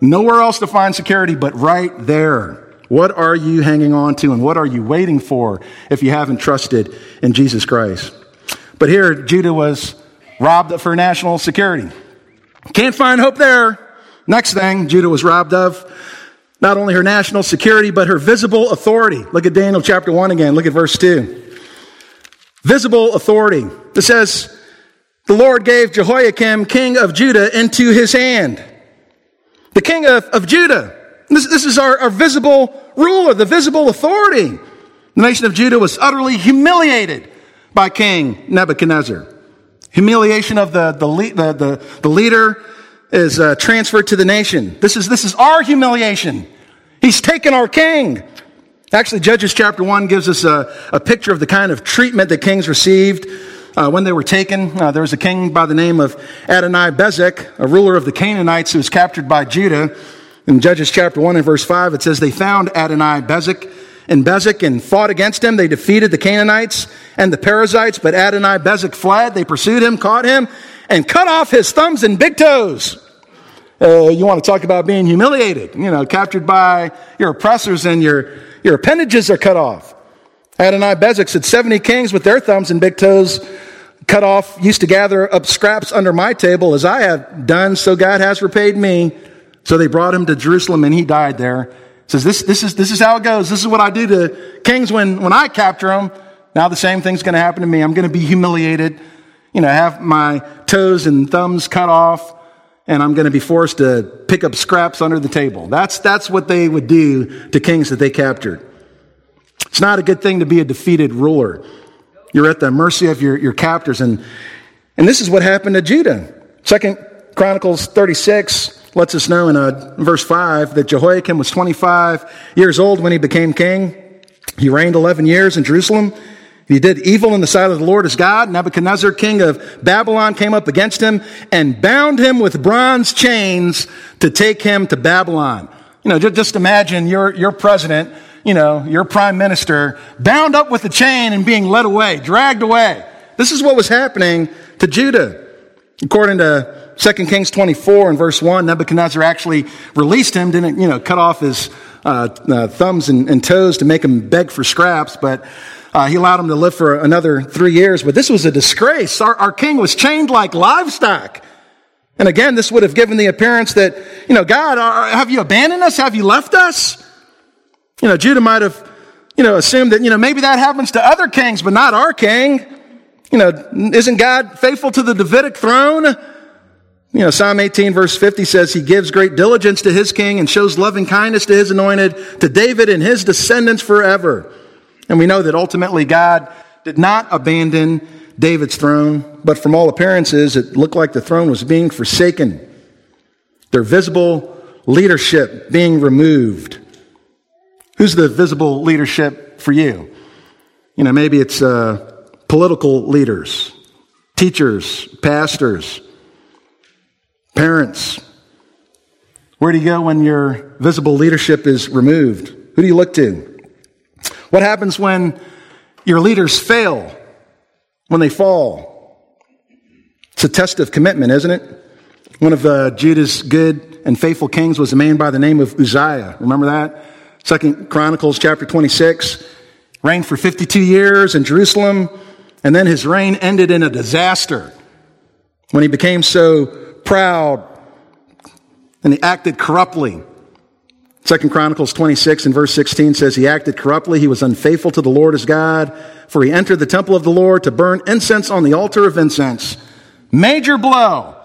Nowhere else to find security but right there. What are you hanging on to and what are you waiting for if you haven't trusted in Jesus Christ? But here, Judah was robbed of her national security. Can't find hope there. Next thing Judah was robbed of not only her national security, but her visible authority. Look at Daniel chapter 1 again. Look at verse 2. Visible authority. It says, The Lord gave Jehoiakim, king of Judah, into his hand. The king of, of Judah. This, this is our, our visible ruler, the visible authority. The nation of Judah was utterly humiliated by King Nebuchadnezzar. Humiliation of the, the, the, the, the leader is uh, transferred to the nation. This is, this is our humiliation. He's taken our king. Actually, Judges chapter 1 gives us a, a picture of the kind of treatment that kings received uh, when they were taken. Uh, there was a king by the name of Adoni-Bezek, a ruler of the Canaanites who was captured by Judah. In Judges chapter 1 and verse 5, it says, They found Adoni-Bezek in Bezek and fought against him. They defeated the Canaanites and the Perizzites, but Adoni-Bezek fled. They pursued him, caught him, and cut off his thumbs and big toes. Uh, you want to talk about being humiliated, you know, captured by your oppressors and your, your appendages are cut off. Adoni-Bezek said 70 kings with their thumbs and big toes cut off used to gather up scraps under my table as I have done, so God has repaid me. So they brought him to Jerusalem and he died there. says, this, this, is, this is how it goes. This is what I do to kings when, when I capture them. Now the same thing's going to happen to me. I'm going to be humiliated, you know, have my toes and thumbs cut off, and I'm going to be forced to pick up scraps under the table. That's, that's what they would do to kings that they captured. It's not a good thing to be a defeated ruler. You're at the mercy of your, your captors. And, and this is what happened to Judah. Second Chronicles 36 lets us know in uh, verse 5 that Jehoiakim was 25 years old when he became king. He reigned 11 years in Jerusalem. He did evil in the sight of the Lord his God. Nebuchadnezzar, king of Babylon, came up against him and bound him with bronze chains to take him to Babylon. You know, just imagine your, your president, you know, your prime minister, bound up with a chain and being led away, dragged away. This is what was happening to Judah. According to 2 Kings 24 and verse 1, Nebuchadnezzar actually released him, didn't, you know, cut off his uh, uh, thumbs and, and, toes to make him beg for scraps, but uh, he allowed him to live for another three years. But this was a disgrace. Our, our king was chained like livestock. And again, this would have given the appearance that, you know, God, have you abandoned us? Have you left us? You know, Judah might have, you know, assumed that, you know, maybe that happens to other kings, but not our king. You know, isn't God faithful to the Davidic throne? You know, Psalm 18 verse 50 says he gives great diligence to his king and shows loving kindness to his anointed, to David and his descendants forever. And we know that ultimately God did not abandon David's throne, but from all appearances, it looked like the throne was being forsaken. Their visible leadership being removed. Who's the visible leadership for you? You know, maybe it's uh, political leaders, teachers, pastors, Parents, where do you go when your visible leadership is removed? Who do you look to? What happens when your leaders fail, when they fall? It's a test of commitment, isn't it? One of uh, Judah's good and faithful kings was a man by the name of Uzziah. Remember that? Second Chronicles chapter 26. Reigned for 52 years in Jerusalem, and then his reign ended in a disaster when he became so proud, and he acted corruptly. Second Chronicles 26 and verse 16 says he acted corruptly. He was unfaithful to the Lord his God, for he entered the temple of the Lord to burn incense on the altar of incense. Major blow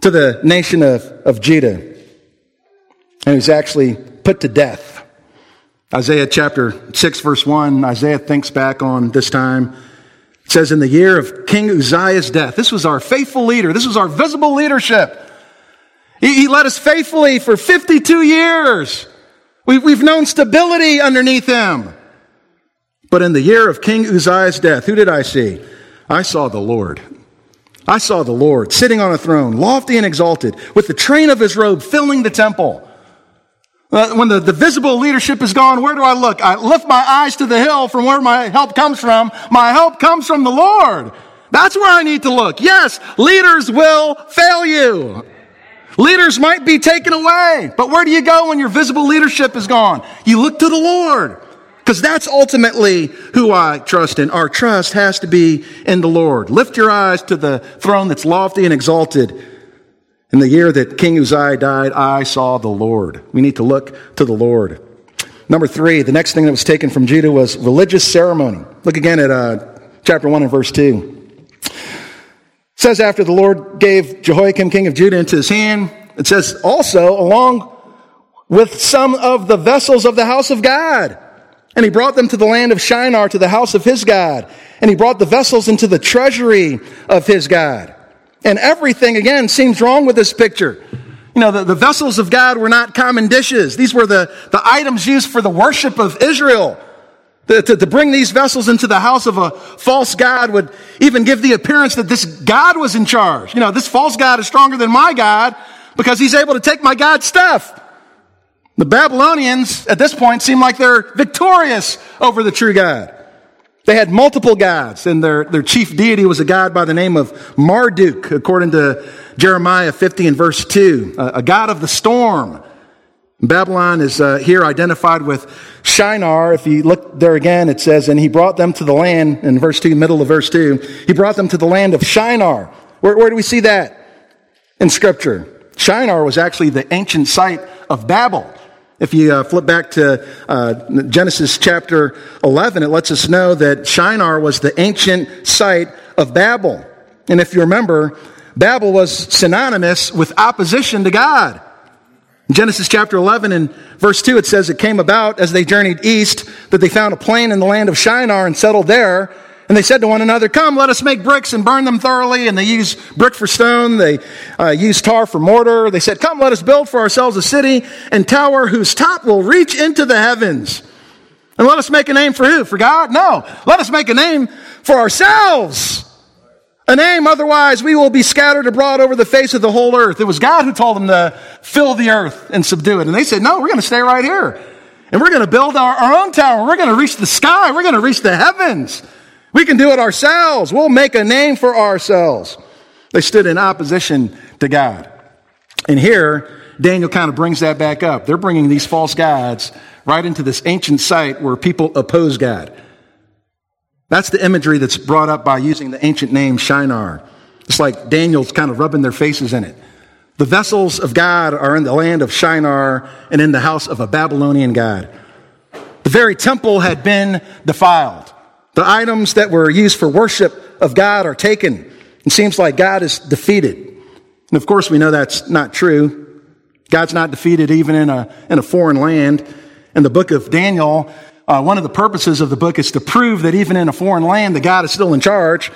to the nation of, of Judah. And he was actually put to death. Isaiah chapter 6 verse 1, Isaiah thinks back on this time it says, in the year of King Uzziah's death, this was our faithful leader. This was our visible leadership. He, he led us faithfully for 52 years. We, we've known stability underneath him. But in the year of King Uzziah's death, who did I see? I saw the Lord. I saw the Lord sitting on a throne, lofty and exalted, with the train of his robe filling the temple. Uh, when the, the visible leadership is gone, where do I look? I lift my eyes to the hill from where my help comes from. My help comes from the Lord. That's where I need to look. Yes, leaders will fail you. Leaders might be taken away, but where do you go when your visible leadership is gone? You look to the Lord. Because that's ultimately who I trust in. Our trust has to be in the Lord. Lift your eyes to the throne that's lofty and exalted. In the year that King Uzziah died, I saw the Lord. We need to look to the Lord. Number three, the next thing that was taken from Judah was religious ceremony. Look again at uh, chapter 1 and verse 2. It says, after the Lord gave Jehoiakim, king of Judah, into his hand, it says, also, along with some of the vessels of the house of God. And he brought them to the land of Shinar, to the house of his God. And he brought the vessels into the treasury of his God. And everything, again, seems wrong with this picture. You know, the, the vessels of God were not common dishes. These were the, the items used for the worship of Israel. To, to, to, bring these vessels into the house of a false God would even give the appearance that this God was in charge. You know, this false God is stronger than my God because he's able to take my God's stuff. The Babylonians at this point seem like they're victorious over the true God. They had multiple gods, and their, their chief deity was a god by the name of Marduk, according to Jeremiah 50 and verse 2, a, a god of the storm. Babylon is uh, here identified with Shinar. If you look there again, it says, and he brought them to the land, in verse 2, middle of verse 2, he brought them to the land of Shinar. Where, where do we see that in Scripture? Shinar was actually the ancient site of Babel. If you uh, flip back to uh, Genesis chapter 11, it lets us know that Shinar was the ancient site of Babel. And if you remember, Babel was synonymous with opposition to God. In Genesis chapter 11 and verse 2, it says, It came about as they journeyed east that they found a plain in the land of Shinar and settled there. And they said to one another, Come, let us make bricks and burn them thoroughly. And they used brick for stone. They uh, used tar for mortar. They said, Come, let us build for ourselves a city and tower whose top will reach into the heavens. And let us make a name for who? For God? No. Let us make a name for ourselves. A name, otherwise we will be scattered abroad over the face of the whole earth. It was God who told them to fill the earth and subdue it. And they said, No, we're going to stay right here. And we're going to build our, our own tower. We're going to reach the sky. We're going to reach the heavens. We can do it ourselves. We'll make a name for ourselves. They stood in opposition to God. And here, Daniel kind of brings that back up. They're bringing these false gods right into this ancient site where people oppose God. That's the imagery that's brought up by using the ancient name Shinar. It's like Daniel's kind of rubbing their faces in it. The vessels of God are in the land of Shinar and in the house of a Babylonian God. The very temple had been defiled. The items that were used for worship of God are taken. It seems like God is defeated. And of course, we know that's not true. God's not defeated even in a, in a foreign land. In the book of Daniel, uh, one of the purposes of the book is to prove that even in a foreign land, that God is still in charge.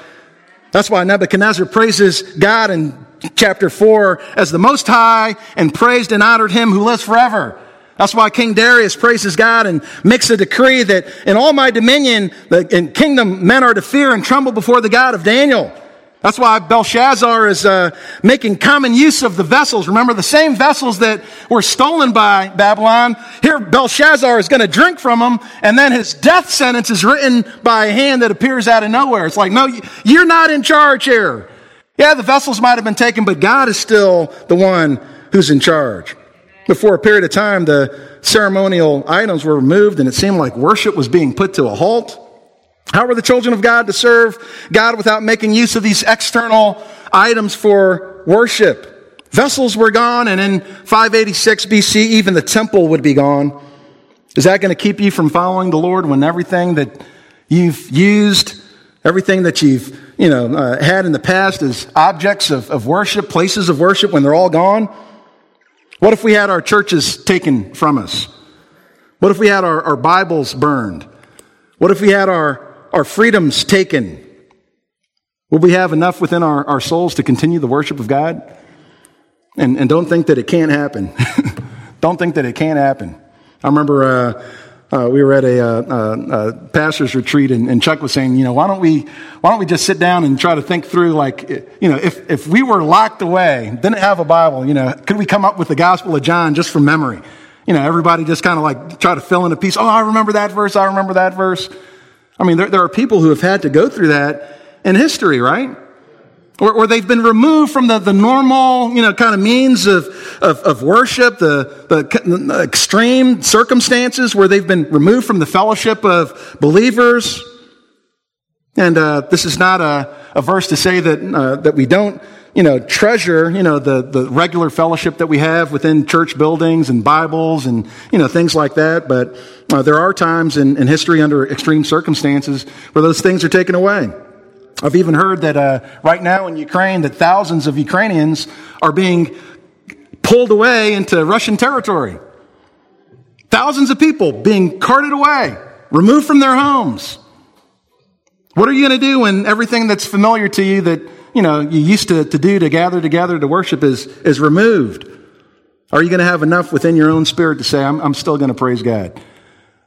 That's why Nebuchadnezzar praises God in chapter 4 as the Most High and praised and honored Him who lives forever. That's why King Darius praises God and makes a decree that in all my dominion the and kingdom men are to fear and tremble before the God of Daniel. That's why Belshazzar is uh, making common use of the vessels. Remember the same vessels that were stolen by Babylon. Here, Belshazzar is going to drink from them, and then his death sentence is written by a hand that appears out of nowhere. It's like, no, you're not in charge here. Yeah, the vessels might have been taken, but God is still the one who's in charge. Before a period of time, the ceremonial items were removed and it seemed like worship was being put to a halt. How were the children of God to serve God without making use of these external items for worship? Vessels were gone, and in 586 BC, even the temple would be gone. Is that going to keep you from following the Lord when everything that you've used, everything that you've you know uh, had in the past as objects of, of worship, places of worship, when they're all gone? What if we had our churches taken from us? What if we had our, our Bibles burned? What if we had our, our freedoms taken? Would we have enough within our, our souls to continue the worship of God? And, and don't think that it can't happen. don't think that it can't happen. I remember uh, uh, we were at a, uh, uh, pastor's retreat, and, and, Chuck was saying, you know, why don't we why don't we just sit down and try to think through, like, you know, if if we were locked away, didn't have a Bible, you know, could we come up with the Gospel of John just from memory? You know, everybody just kind of like try to fill in a piece. Oh, I remember that verse. I remember that verse. I mean, there, there are people who have had to go through that in history, right? Or, or they've been removed from the, the normal, you know, kind of means of, of, of worship, the, the, extreme circumstances where they've been removed from the fellowship of believers. And uh, this is not a, a verse to say that, uh, that we don't, you know, treasure, you know, the, the regular fellowship that we have within church buildings and Bibles and, you know, things like that. But uh, there are times in, in history under extreme circumstances where those things are taken away. I've even heard that uh, right now in Ukraine that thousands of Ukrainians are being pulled away into Russian territory. Thousands of people being carted away, removed from their homes. What are you going to do when everything that's familiar to you that you know you used to, to do to gather together to worship is is removed? Are you going to have enough within your own spirit to say, "I'm, I'm still going to praise God"?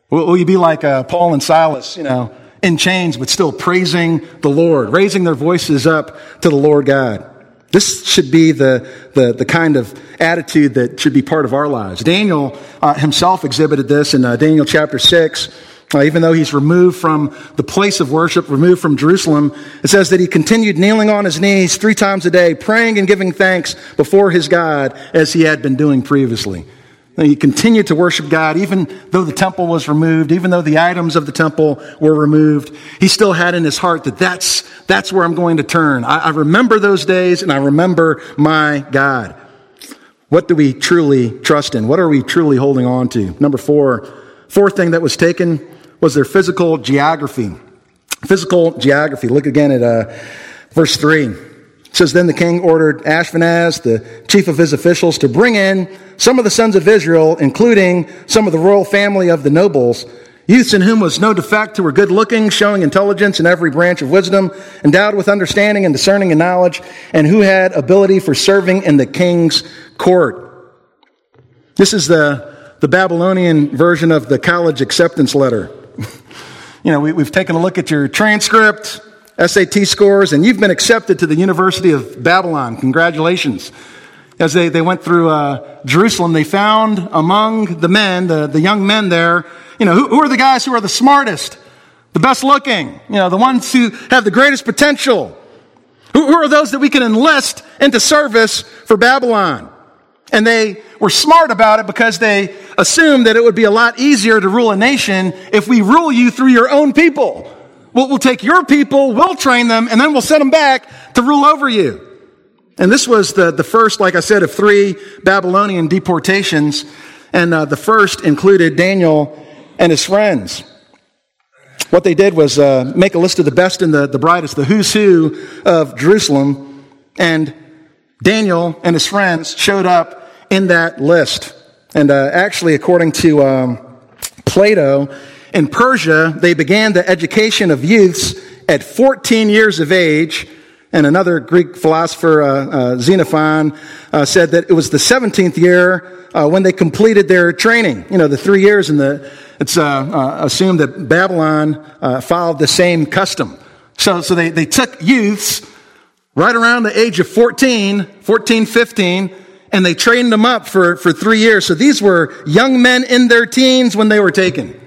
Will, will you be like uh, Paul and Silas? You know, in chains, but still praising the Lord, raising their voices up to the Lord God. This should be the, the, the kind of attitude that should be part of our lives. Daniel uh, himself exhibited this in uh, Daniel chapter 6. Uh, even though he's removed from the place of worship, removed from Jerusalem, it says that he continued kneeling on his knees three times a day, praying and giving thanks before his God as he had been doing previously. He continued to worship God, even though the temple was removed, even though the items of the temple were removed. He still had in his heart that that's, that's where I'm going to turn. I, I remember those days and I remember my God. What do we truly trust in? What are we truly holding on to? Number four, fourth thing that was taken was their physical geography. Physical geography. Look again at uh, verse 3. Says, Then the king ordered Ashpenaz, the chief of his officials, to bring in some of the sons of Israel, including some of the royal family of the nobles, youths in whom was no defect, who were good looking, showing intelligence in every branch of wisdom, endowed with understanding and discerning and knowledge, and who had ability for serving in the king's court. This is the, the Babylonian version of the college acceptance letter. you know, we, we've taken a look at your transcript, SAT scores, and you've been accepted to the University of Babylon. Congratulations. As they, they went through uh, Jerusalem, they found among the men, the, the young men there, you know, who, who are the guys who are the smartest, the best looking, you know, the ones who have the greatest potential? Who, who are those that we can enlist into service for Babylon? And they were smart about it because they assumed that it would be a lot easier to rule a nation if we rule you through your own people. We'll, we'll take your people, we'll train them, and then we'll send them back to rule over you. And this was the, the first, like I said, of three Babylonian deportations. And uh, the first included Daniel and his friends. What they did was uh, make a list of the best and the, the brightest, the who's who of Jerusalem. And Daniel and his friends showed up in that list. And uh, actually, according to um, Plato, in Persia, they began the education of youths at 14 years of age and another Greek philosopher, uh, uh, Xenophon, uh, said that it was the 17th year uh, when they completed their training. You know, the three years, and it's uh, uh, assumed that Babylon followed the same custom. So, so they, they took youths right around the age of 14, 14, 15, and they trained them up for, for three years. So these were young men in their teens when they were taken.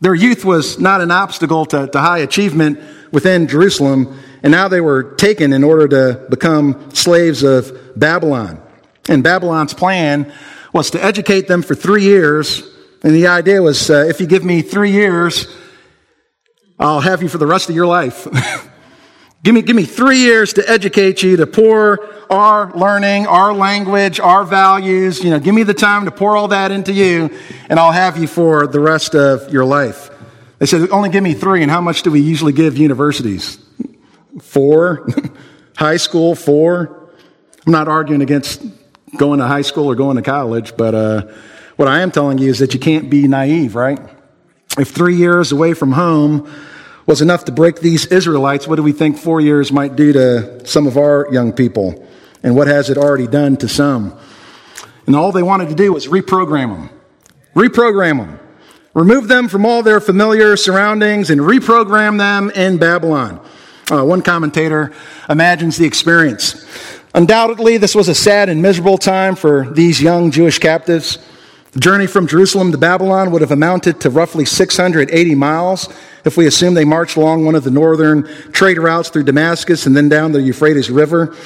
Their youth was not an obstacle to, to high achievement within Jerusalem and now they were taken in order to become slaves of Babylon. And Babylon's plan was to educate them for three years. And the idea was uh, if you give me three years, I'll have you for the rest of your life. give, me, give me three years to educate you, to pour our learning, our language, our values. You know, give me the time to pour all that into you, and I'll have you for the rest of your life. They said, only give me three, and how much do we usually give universities? Four. high school, four. I'm not arguing against going to high school or going to college, but uh, what I am telling you is that you can't be naive, right? If three years away from home was enough to break these Israelites, what do we think four years might do to some of our young people? And what has it already done to some? And all they wanted to do was reprogram them. Reprogram them. Remove them from all their familiar surroundings and reprogram them in Babylon. Uh, one commentator imagines the experience. Undoubtedly, this was a sad and miserable time for these young Jewish captives. The journey from Jerusalem to Babylon would have amounted to roughly 680 miles if we assume they marched along one of the northern trade routes through Damascus and then down the Euphrates River.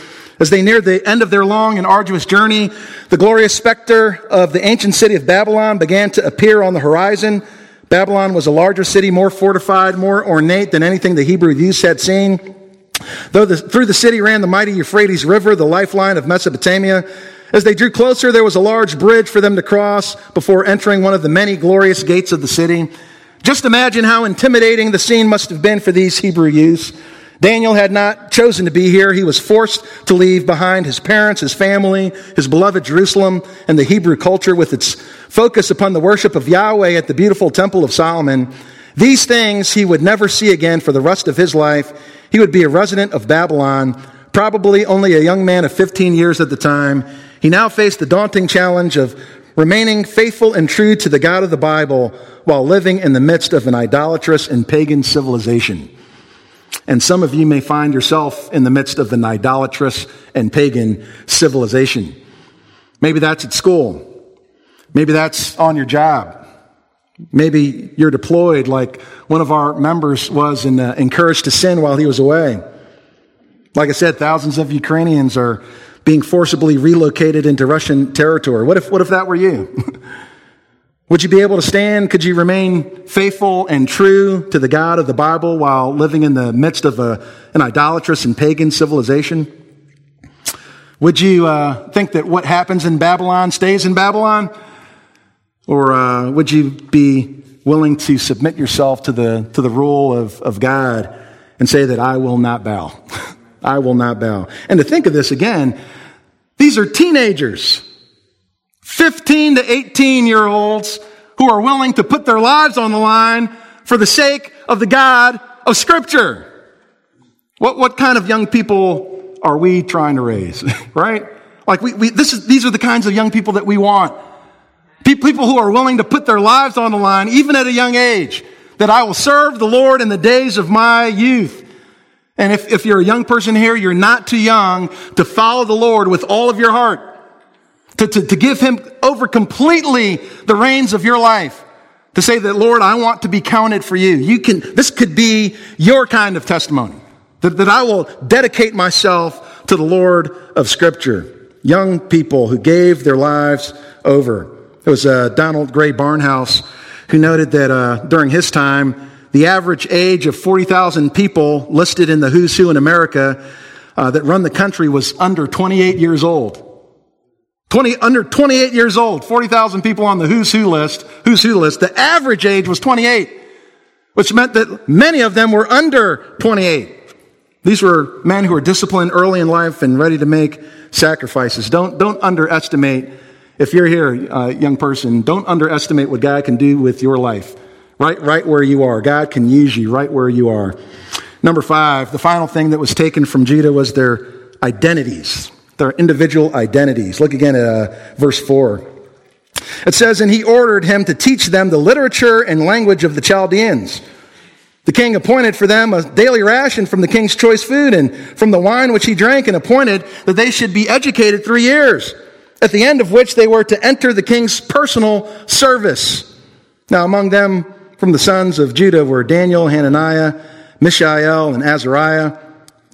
As they neared the end of their long and arduous journey, the glorious specter of the ancient city of Babylon began to appear on the horizon. Babylon was a larger city, more fortified, more ornate than anything the Hebrew youths had seen. Though the, through the city ran the mighty Euphrates River, the lifeline of Mesopotamia, as they drew closer, there was a large bridge for them to cross before entering one of the many glorious gates of the city. Just imagine how intimidating the scene must have been for these Hebrew youths. Daniel had not chosen to be here. He was forced to leave behind his parents, his family, his beloved Jerusalem, and the Hebrew culture with its focus upon the worship of Yahweh at the beautiful Temple of Solomon. These things he would never see again for the rest of his life. He would be a resident of Babylon, probably only a young man of 15 years at the time. He now faced the daunting challenge of remaining faithful and true to the God of the Bible while living in the midst of an idolatrous and pagan civilization. And some of you may find yourself in the midst of an idolatrous and pagan civilization. Maybe that's at school. Maybe that's on your job. Maybe you're deployed like one of our members was and uh, encouraged to sin while he was away. Like I said, thousands of Ukrainians are being forcibly relocated into Russian territory. What if, what if that were you? Would you be able to stand? Could you remain faithful and true to the God of the Bible while living in the midst of a, an idolatrous and pagan civilization? Would you uh, think that what happens in Babylon stays in Babylon? Or uh, would you be willing to submit yourself to the, to the rule of, of God and say that I will not bow? I will not bow. And to think of this again, these are teenagers. 15 to 18 year olds who are willing to put their lives on the line for the sake of the God of Scripture. What, what kind of young people are we trying to raise, right? Like we, we, this is, these are the kinds of young people that we want. People who are willing to put their lives on the line, even at a young age, that I will serve the Lord in the days of my youth. And if, if you're a young person here, you're not too young to follow the Lord with all of your heart to, to, to give him over completely the reins of your life. To say that, Lord, I want to be counted for you. You can, this could be your kind of testimony. That, that I will dedicate myself to the Lord of Scripture. Young people who gave their lives over. It was uh, Donald Grey Barnhouse who noted that uh, during his time, the average age of 40,000 people listed in the Who's Who in America uh, that run the country was under 28 years old. 20, under 28 years old, 40,000 people on the who's who list, who's who list. The average age was 28, which meant that many of them were under 28. These were men who were disciplined early in life and ready to make sacrifices. Don't, don't underestimate, if you're here, uh, young person, don't underestimate what God can do with your life. Right, right where you are. God can use you right where you are. Number five, the final thing that was taken from Judah was their identities their individual identities. Look again at uh, verse 4. It says, And he ordered him to teach them the literature and language of the Chaldeans. The king appointed for them a daily ration from the king's choice food and from the wine which he drank, and appointed that they should be educated three years, at the end of which they were to enter the king's personal service. Now, among them from the sons of Judah were Daniel, Hananiah, Mishael, and Azariah.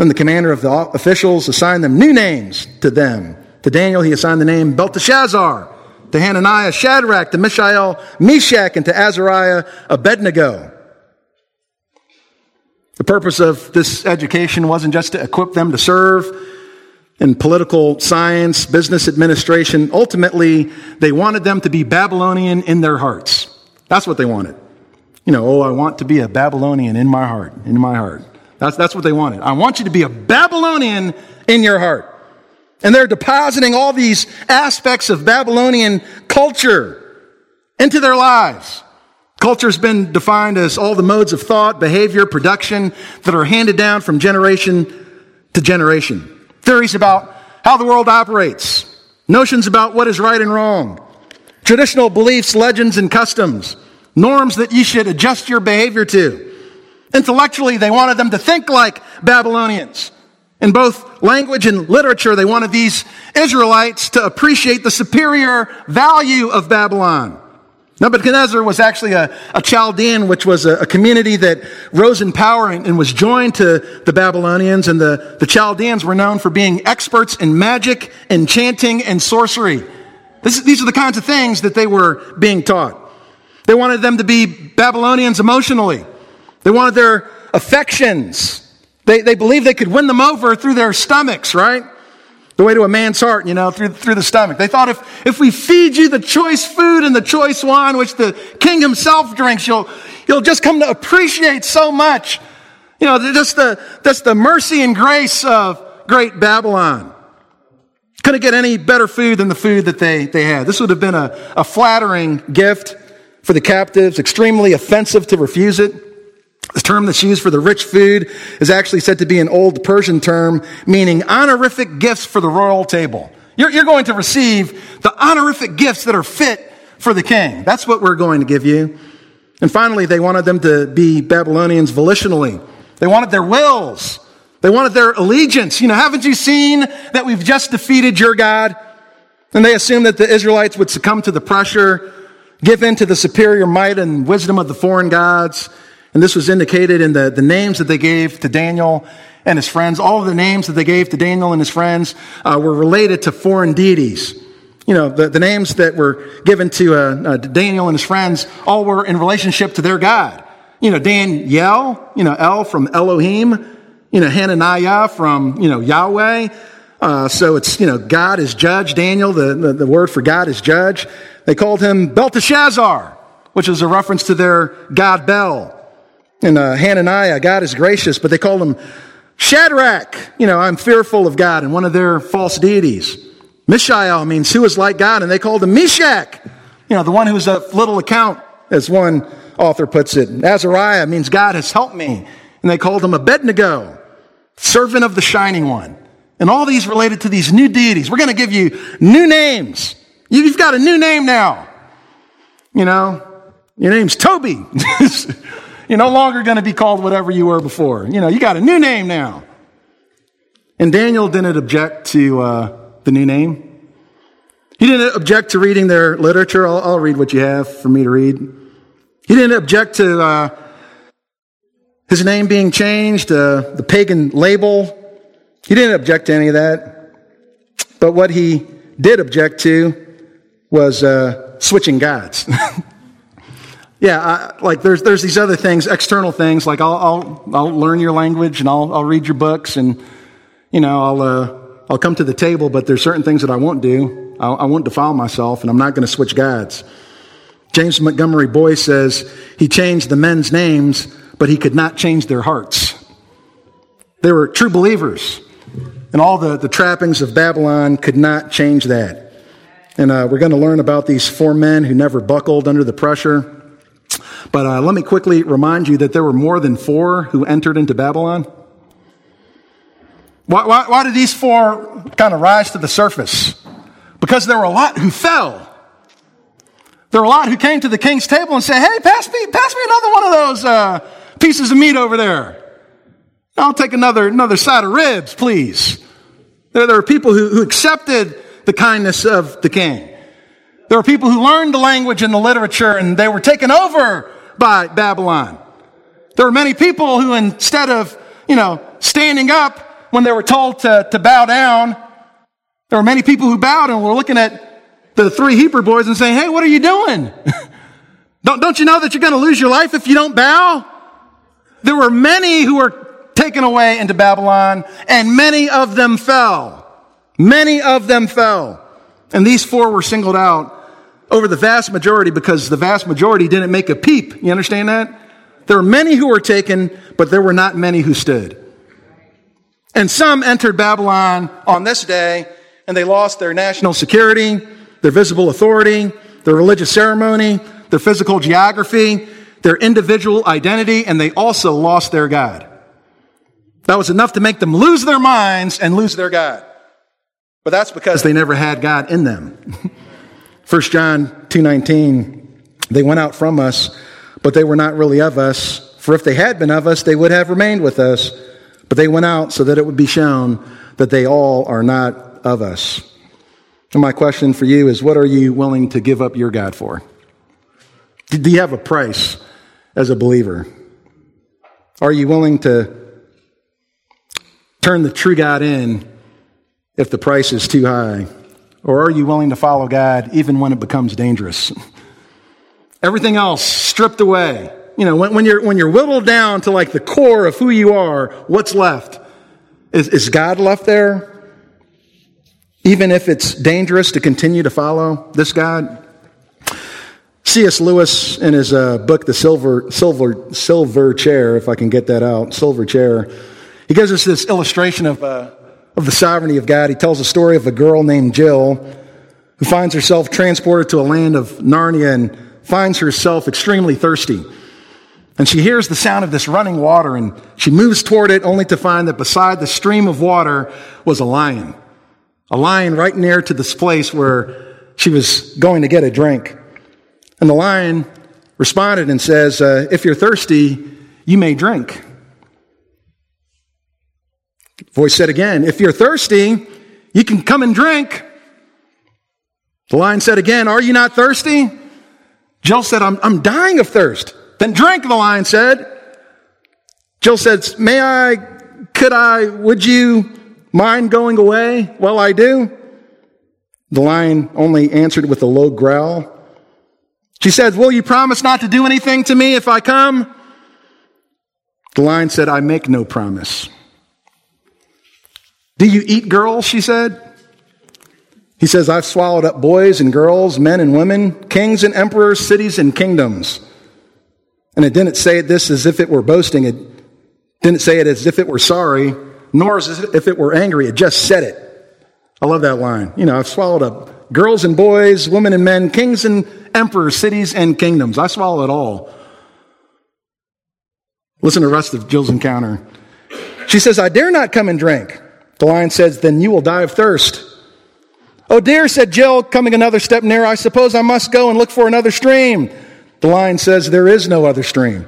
Then the commander of the officials assigned them new names to them. To Daniel, he assigned the name Belteshazzar. To Hananiah, Shadrach. To Mishael, Meshach. And to Azariah, Abednego. The purpose of this education wasn't just to equip them to serve in political science, business administration. Ultimately, they wanted them to be Babylonian in their hearts. That's what they wanted. You know, oh, I want to be a Babylonian in my heart, in my heart. That's, that's what they wanted. I want you to be a Babylonian in your heart. And they're depositing all these aspects of Babylonian culture into their lives. Culture's been defined as all the modes of thought, behavior, production that are handed down from generation to generation. Theories about how the world operates, notions about what is right and wrong, traditional beliefs, legends, and customs, norms that you should adjust your behavior to. Intellectually, they wanted them to think like Babylonians. In both language and literature, they wanted these Israelites to appreciate the superior value of Babylon. Nebuchadnezzar was actually a, a Chaldean, which was a, a, community that rose in power and, and, was joined to the Babylonians. And the, the Chaldeans were known for being experts in magic, enchanting, and sorcery. This, these are the kinds of things that they were being taught. They wanted them to be Babylonians emotionally. They wanted their affections. They, they believed they could win them over through their stomachs, right? The way to a man's heart, you know, through, through the stomach. They thought if, if we feed you the choice food and the choice wine, which the king himself drinks, you'll, you'll just come to appreciate so much. You know, just the, just the mercy and grace of great Babylon. Couldn't get any better food than the food that they, they had. This would have been a, a flattering gift for the captives, extremely offensive to refuse it. The term that's used for the rich food is actually said to be an old Persian term meaning honorific gifts for the royal table. You're, you're, going to receive the honorific gifts that are fit for the king. That's what we're going to give you. And finally, they wanted them to be Babylonians volitionally. They wanted their wills. They wanted their allegiance. You know, haven't you seen that we've just defeated your God? And they assumed that the Israelites would succumb to the pressure, give in to the superior might and wisdom of the foreign gods, and this was indicated in the, the names that they gave to Daniel and his friends. All of the names that they gave to Daniel and his friends uh, were related to foreign deities. You know, the, the names that were given to uh, uh, Daniel and his friends all were in relationship to their God. You know, Daniel, you know, El from Elohim, you know, Hananiah from, you know, Yahweh. Uh, so it's, you know, God is judge. Daniel, the, the, the word for God is judge. They called him Belteshazzar, which is a reference to their God Bel. And uh, Hananiah, God is gracious, but they called him Shadrach. You know, I'm fearful of God and one of their false deities. Mishael means who is like God, and they called him Meshach. You know, the one who's of little account, as one author puts it. Azariah means God has helped me, and they called him Abednego, servant of the shining one. And all these related to these new deities. We're going to give you new names. You've got a new name now. You know, your name's Toby. You're no longer going to be called whatever you were before. You know, you got a new name now. And Daniel didn't object to uh, the new name. He didn't object to reading their literature. I'll, I'll, read what you have for me to read. He didn't object to uh, his name being changed, uh, the pagan label. He didn't object to any of that. But what he did object to was uh, switching gods. Yeah, I, like there's there's these other things, external things. Like I'll I'll, I'll learn your language and I'll I'll read your books and you know I'll uh, I'll come to the table. But there's certain things that I won't do. I'll, I won't defile myself, and I'm not going to switch gods. James Montgomery Boice says he changed the men's names, but he could not change their hearts. They were true believers, and all the, the trappings of Babylon could not change that. And uh, we're going to learn about these four men who never buckled under the pressure. But uh, let me quickly remind you that there were more than four who entered into Babylon. Why, why, why did these four kind of rise to the surface? Because there were a lot who fell. There were a lot who came to the king's table and said, Hey, pass me, pass me another one of those uh, pieces of meat over there. I'll take another, another side of ribs, please. There, there were people who, who accepted the kindness of the king. There were people who learned the language and the literature and they were taken over by Babylon. There were many people who instead of, you know, standing up when they were told to, to bow down, there were many people who bowed and were looking at the three Hebrew boys and saying, Hey, what are you doing? don't, don't you know that you're going to lose your life if you don't bow? There were many who were taken away into Babylon and many of them fell. Many of them fell. And these four were singled out over the vast majority because the vast majority didn't make a peep. You understand that? There were many who were taken, but there were not many who stood. And some entered Babylon on this day, and they lost their national security, their visible authority, their religious ceremony, their physical geography, their individual identity, and they also lost their God. That was enough to make them lose their minds and lose their God. But that's because they never had God in them. 1 John 2:19 They went out from us, but they were not really of us, for if they had been of us, they would have remained with us. But they went out so that it would be shown that they all are not of us. And my question for you is what are you willing to give up your God for? Do you have a price as a believer? Are you willing to turn the true God in if the price is too high? Or are you willing to follow God even when it becomes dangerous? Everything else stripped away. You know, when, when, you're, when you're whittled down to like the core of who you are, what's left? Is, is God left there? Even if it's dangerous to continue to follow this God? C.S. Lewis, in his uh, book, The Silver, Silver, Silver Chair, if I can get that out, Silver Chair, he gives us this illustration of, uh, of the sovereignty of God. He tells a story of a girl named Jill who finds herself transported to a land of Narnia and finds herself extremely thirsty. And she hears the sound of this running water and she moves toward it only to find that beside the stream of water was a lion. A lion right near to this place where she was going to get a drink. And the lion responded and says, uh, If you're thirsty, you may drink. Voice said again, If you're thirsty, you can come and drink. The lion said again, Are you not thirsty? Jill said, I'm, I'm dying of thirst. Then drink, the lion said. Jill said, May I, could I, would you mind going away while I do? The lion only answered with a low growl. She said, Will you promise not to do anything to me if I come? The lion said, I make no promise. Do you eat girls? She said. He says, I've swallowed up boys and girls, men and women, kings and emperors, cities and kingdoms. And it didn't say this as if it were boasting. It didn't say it as if it were sorry, nor as if it were angry. It just said it. I love that line. You know, I've swallowed up girls and boys, women and men, kings and emperors, cities and kingdoms. I swallow it all. Listen to the rest of Jill's encounter. She says, I dare not come and drink. The lion says, Then you will die of thirst. Oh dear, said Jill, coming another step nearer, I suppose I must go and look for another stream. The lion says, There is no other stream.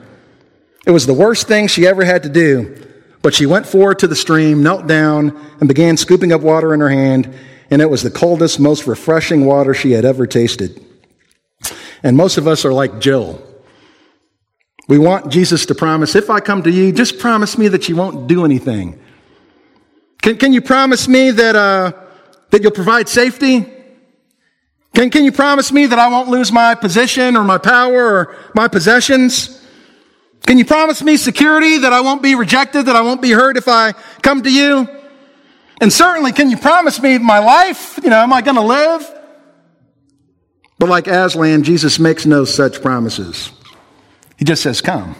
It was the worst thing she ever had to do. But she went forward to the stream, knelt down, and began scooping up water in her hand, and it was the coldest, most refreshing water she had ever tasted. And most of us are like Jill. We want Jesus to promise, if I come to you, just promise me that you won't do anything. Can, can you promise me that, uh, that you'll provide safety? Can, can you promise me that I won't lose my position or my power or my possessions? Can you promise me security that I won't be rejected, that I won't be hurt if I come to you? And certainly, can you promise me my life? You know, am I going to live? But like Aslan, Jesus makes no such promises. He just says, Come.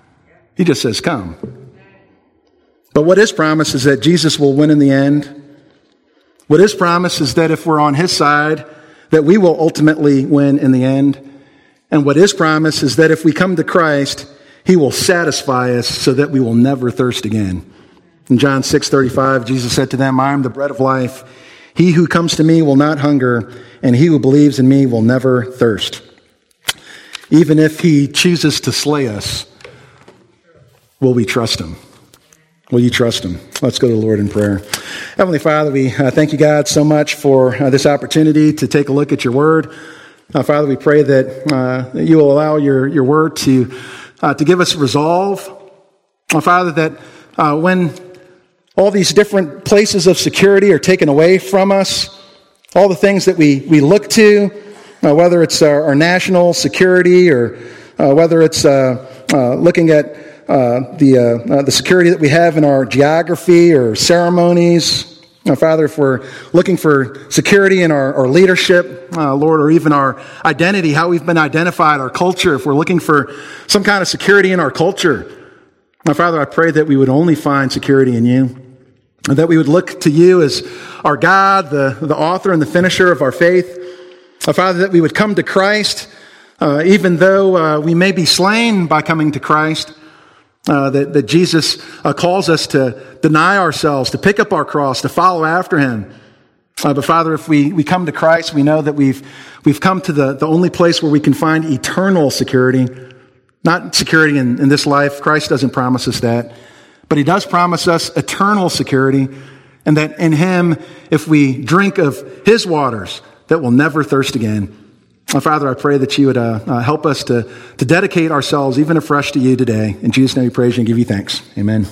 he just says, Come. But what is promised is that Jesus will win in the end. What is promised is that if we're on his side, that we will ultimately win in the end. And what is promised is that if we come to Christ, he will satisfy us so that we will never thirst again. In John 6 35, Jesus said to them, I am the bread of life. He who comes to me will not hunger, and he who believes in me will never thirst. Even if he chooses to slay us, will we trust him? Will you trust him? Let's go to the Lord in prayer. Heavenly Father, we uh, thank you, God, so much for uh, this opportunity to take a look at your word. Uh, Father, we pray that, uh, you will allow your, your word to uh, to give us resolve. Uh, Father, that when all these different places of security are taken away from us, all the things that we, we look to, whether it's our, our, national security or whether it's looking at the, the security that we have in our geography or ceremonies, now, Father, if we're looking for security in our, our leadership, uh, Lord, or even our identity, how we've been identified, our culture, if we're looking for some kind of security in our culture, now, Father, I pray that we would only find security in you, and that we would look to you as our God, the, the author and the finisher of our faith. Now, Father, that we would come to Christ, uh, even though uh, we may be slain by coming to Christ. Uh, that, that Jesus uh, calls us to deny ourselves, to pick up our cross, to follow after him. Uh, but Father, if we, we come to Christ, we know that we've, we've come to the, the only place where we can find eternal security. Not security in, in this life. Christ doesn't promise us that. But he does promise us eternal security and that in him, if we drink of his waters, that we'll never thirst again. Father, I pray that you would uh, uh, help us to, to dedicate ourselves even afresh to you today. In Jesus' name we praise you and give you thanks. Amen.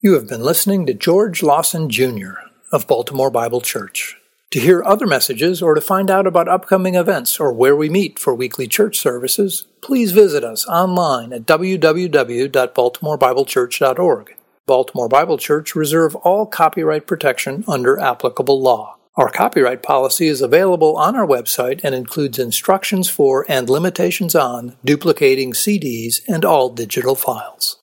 You have been listening to George Lawson Jr. of Baltimore Bible Church. To hear other messages or to find out about upcoming events or where we meet for weekly church services, please visit us online at www.baltimorebiblechurch.org. Baltimore Bible Church reserve all copyright protection under applicable law. Our copyright policy is available on our website and includes instructions for and limitations on duplicating CDs and all digital files.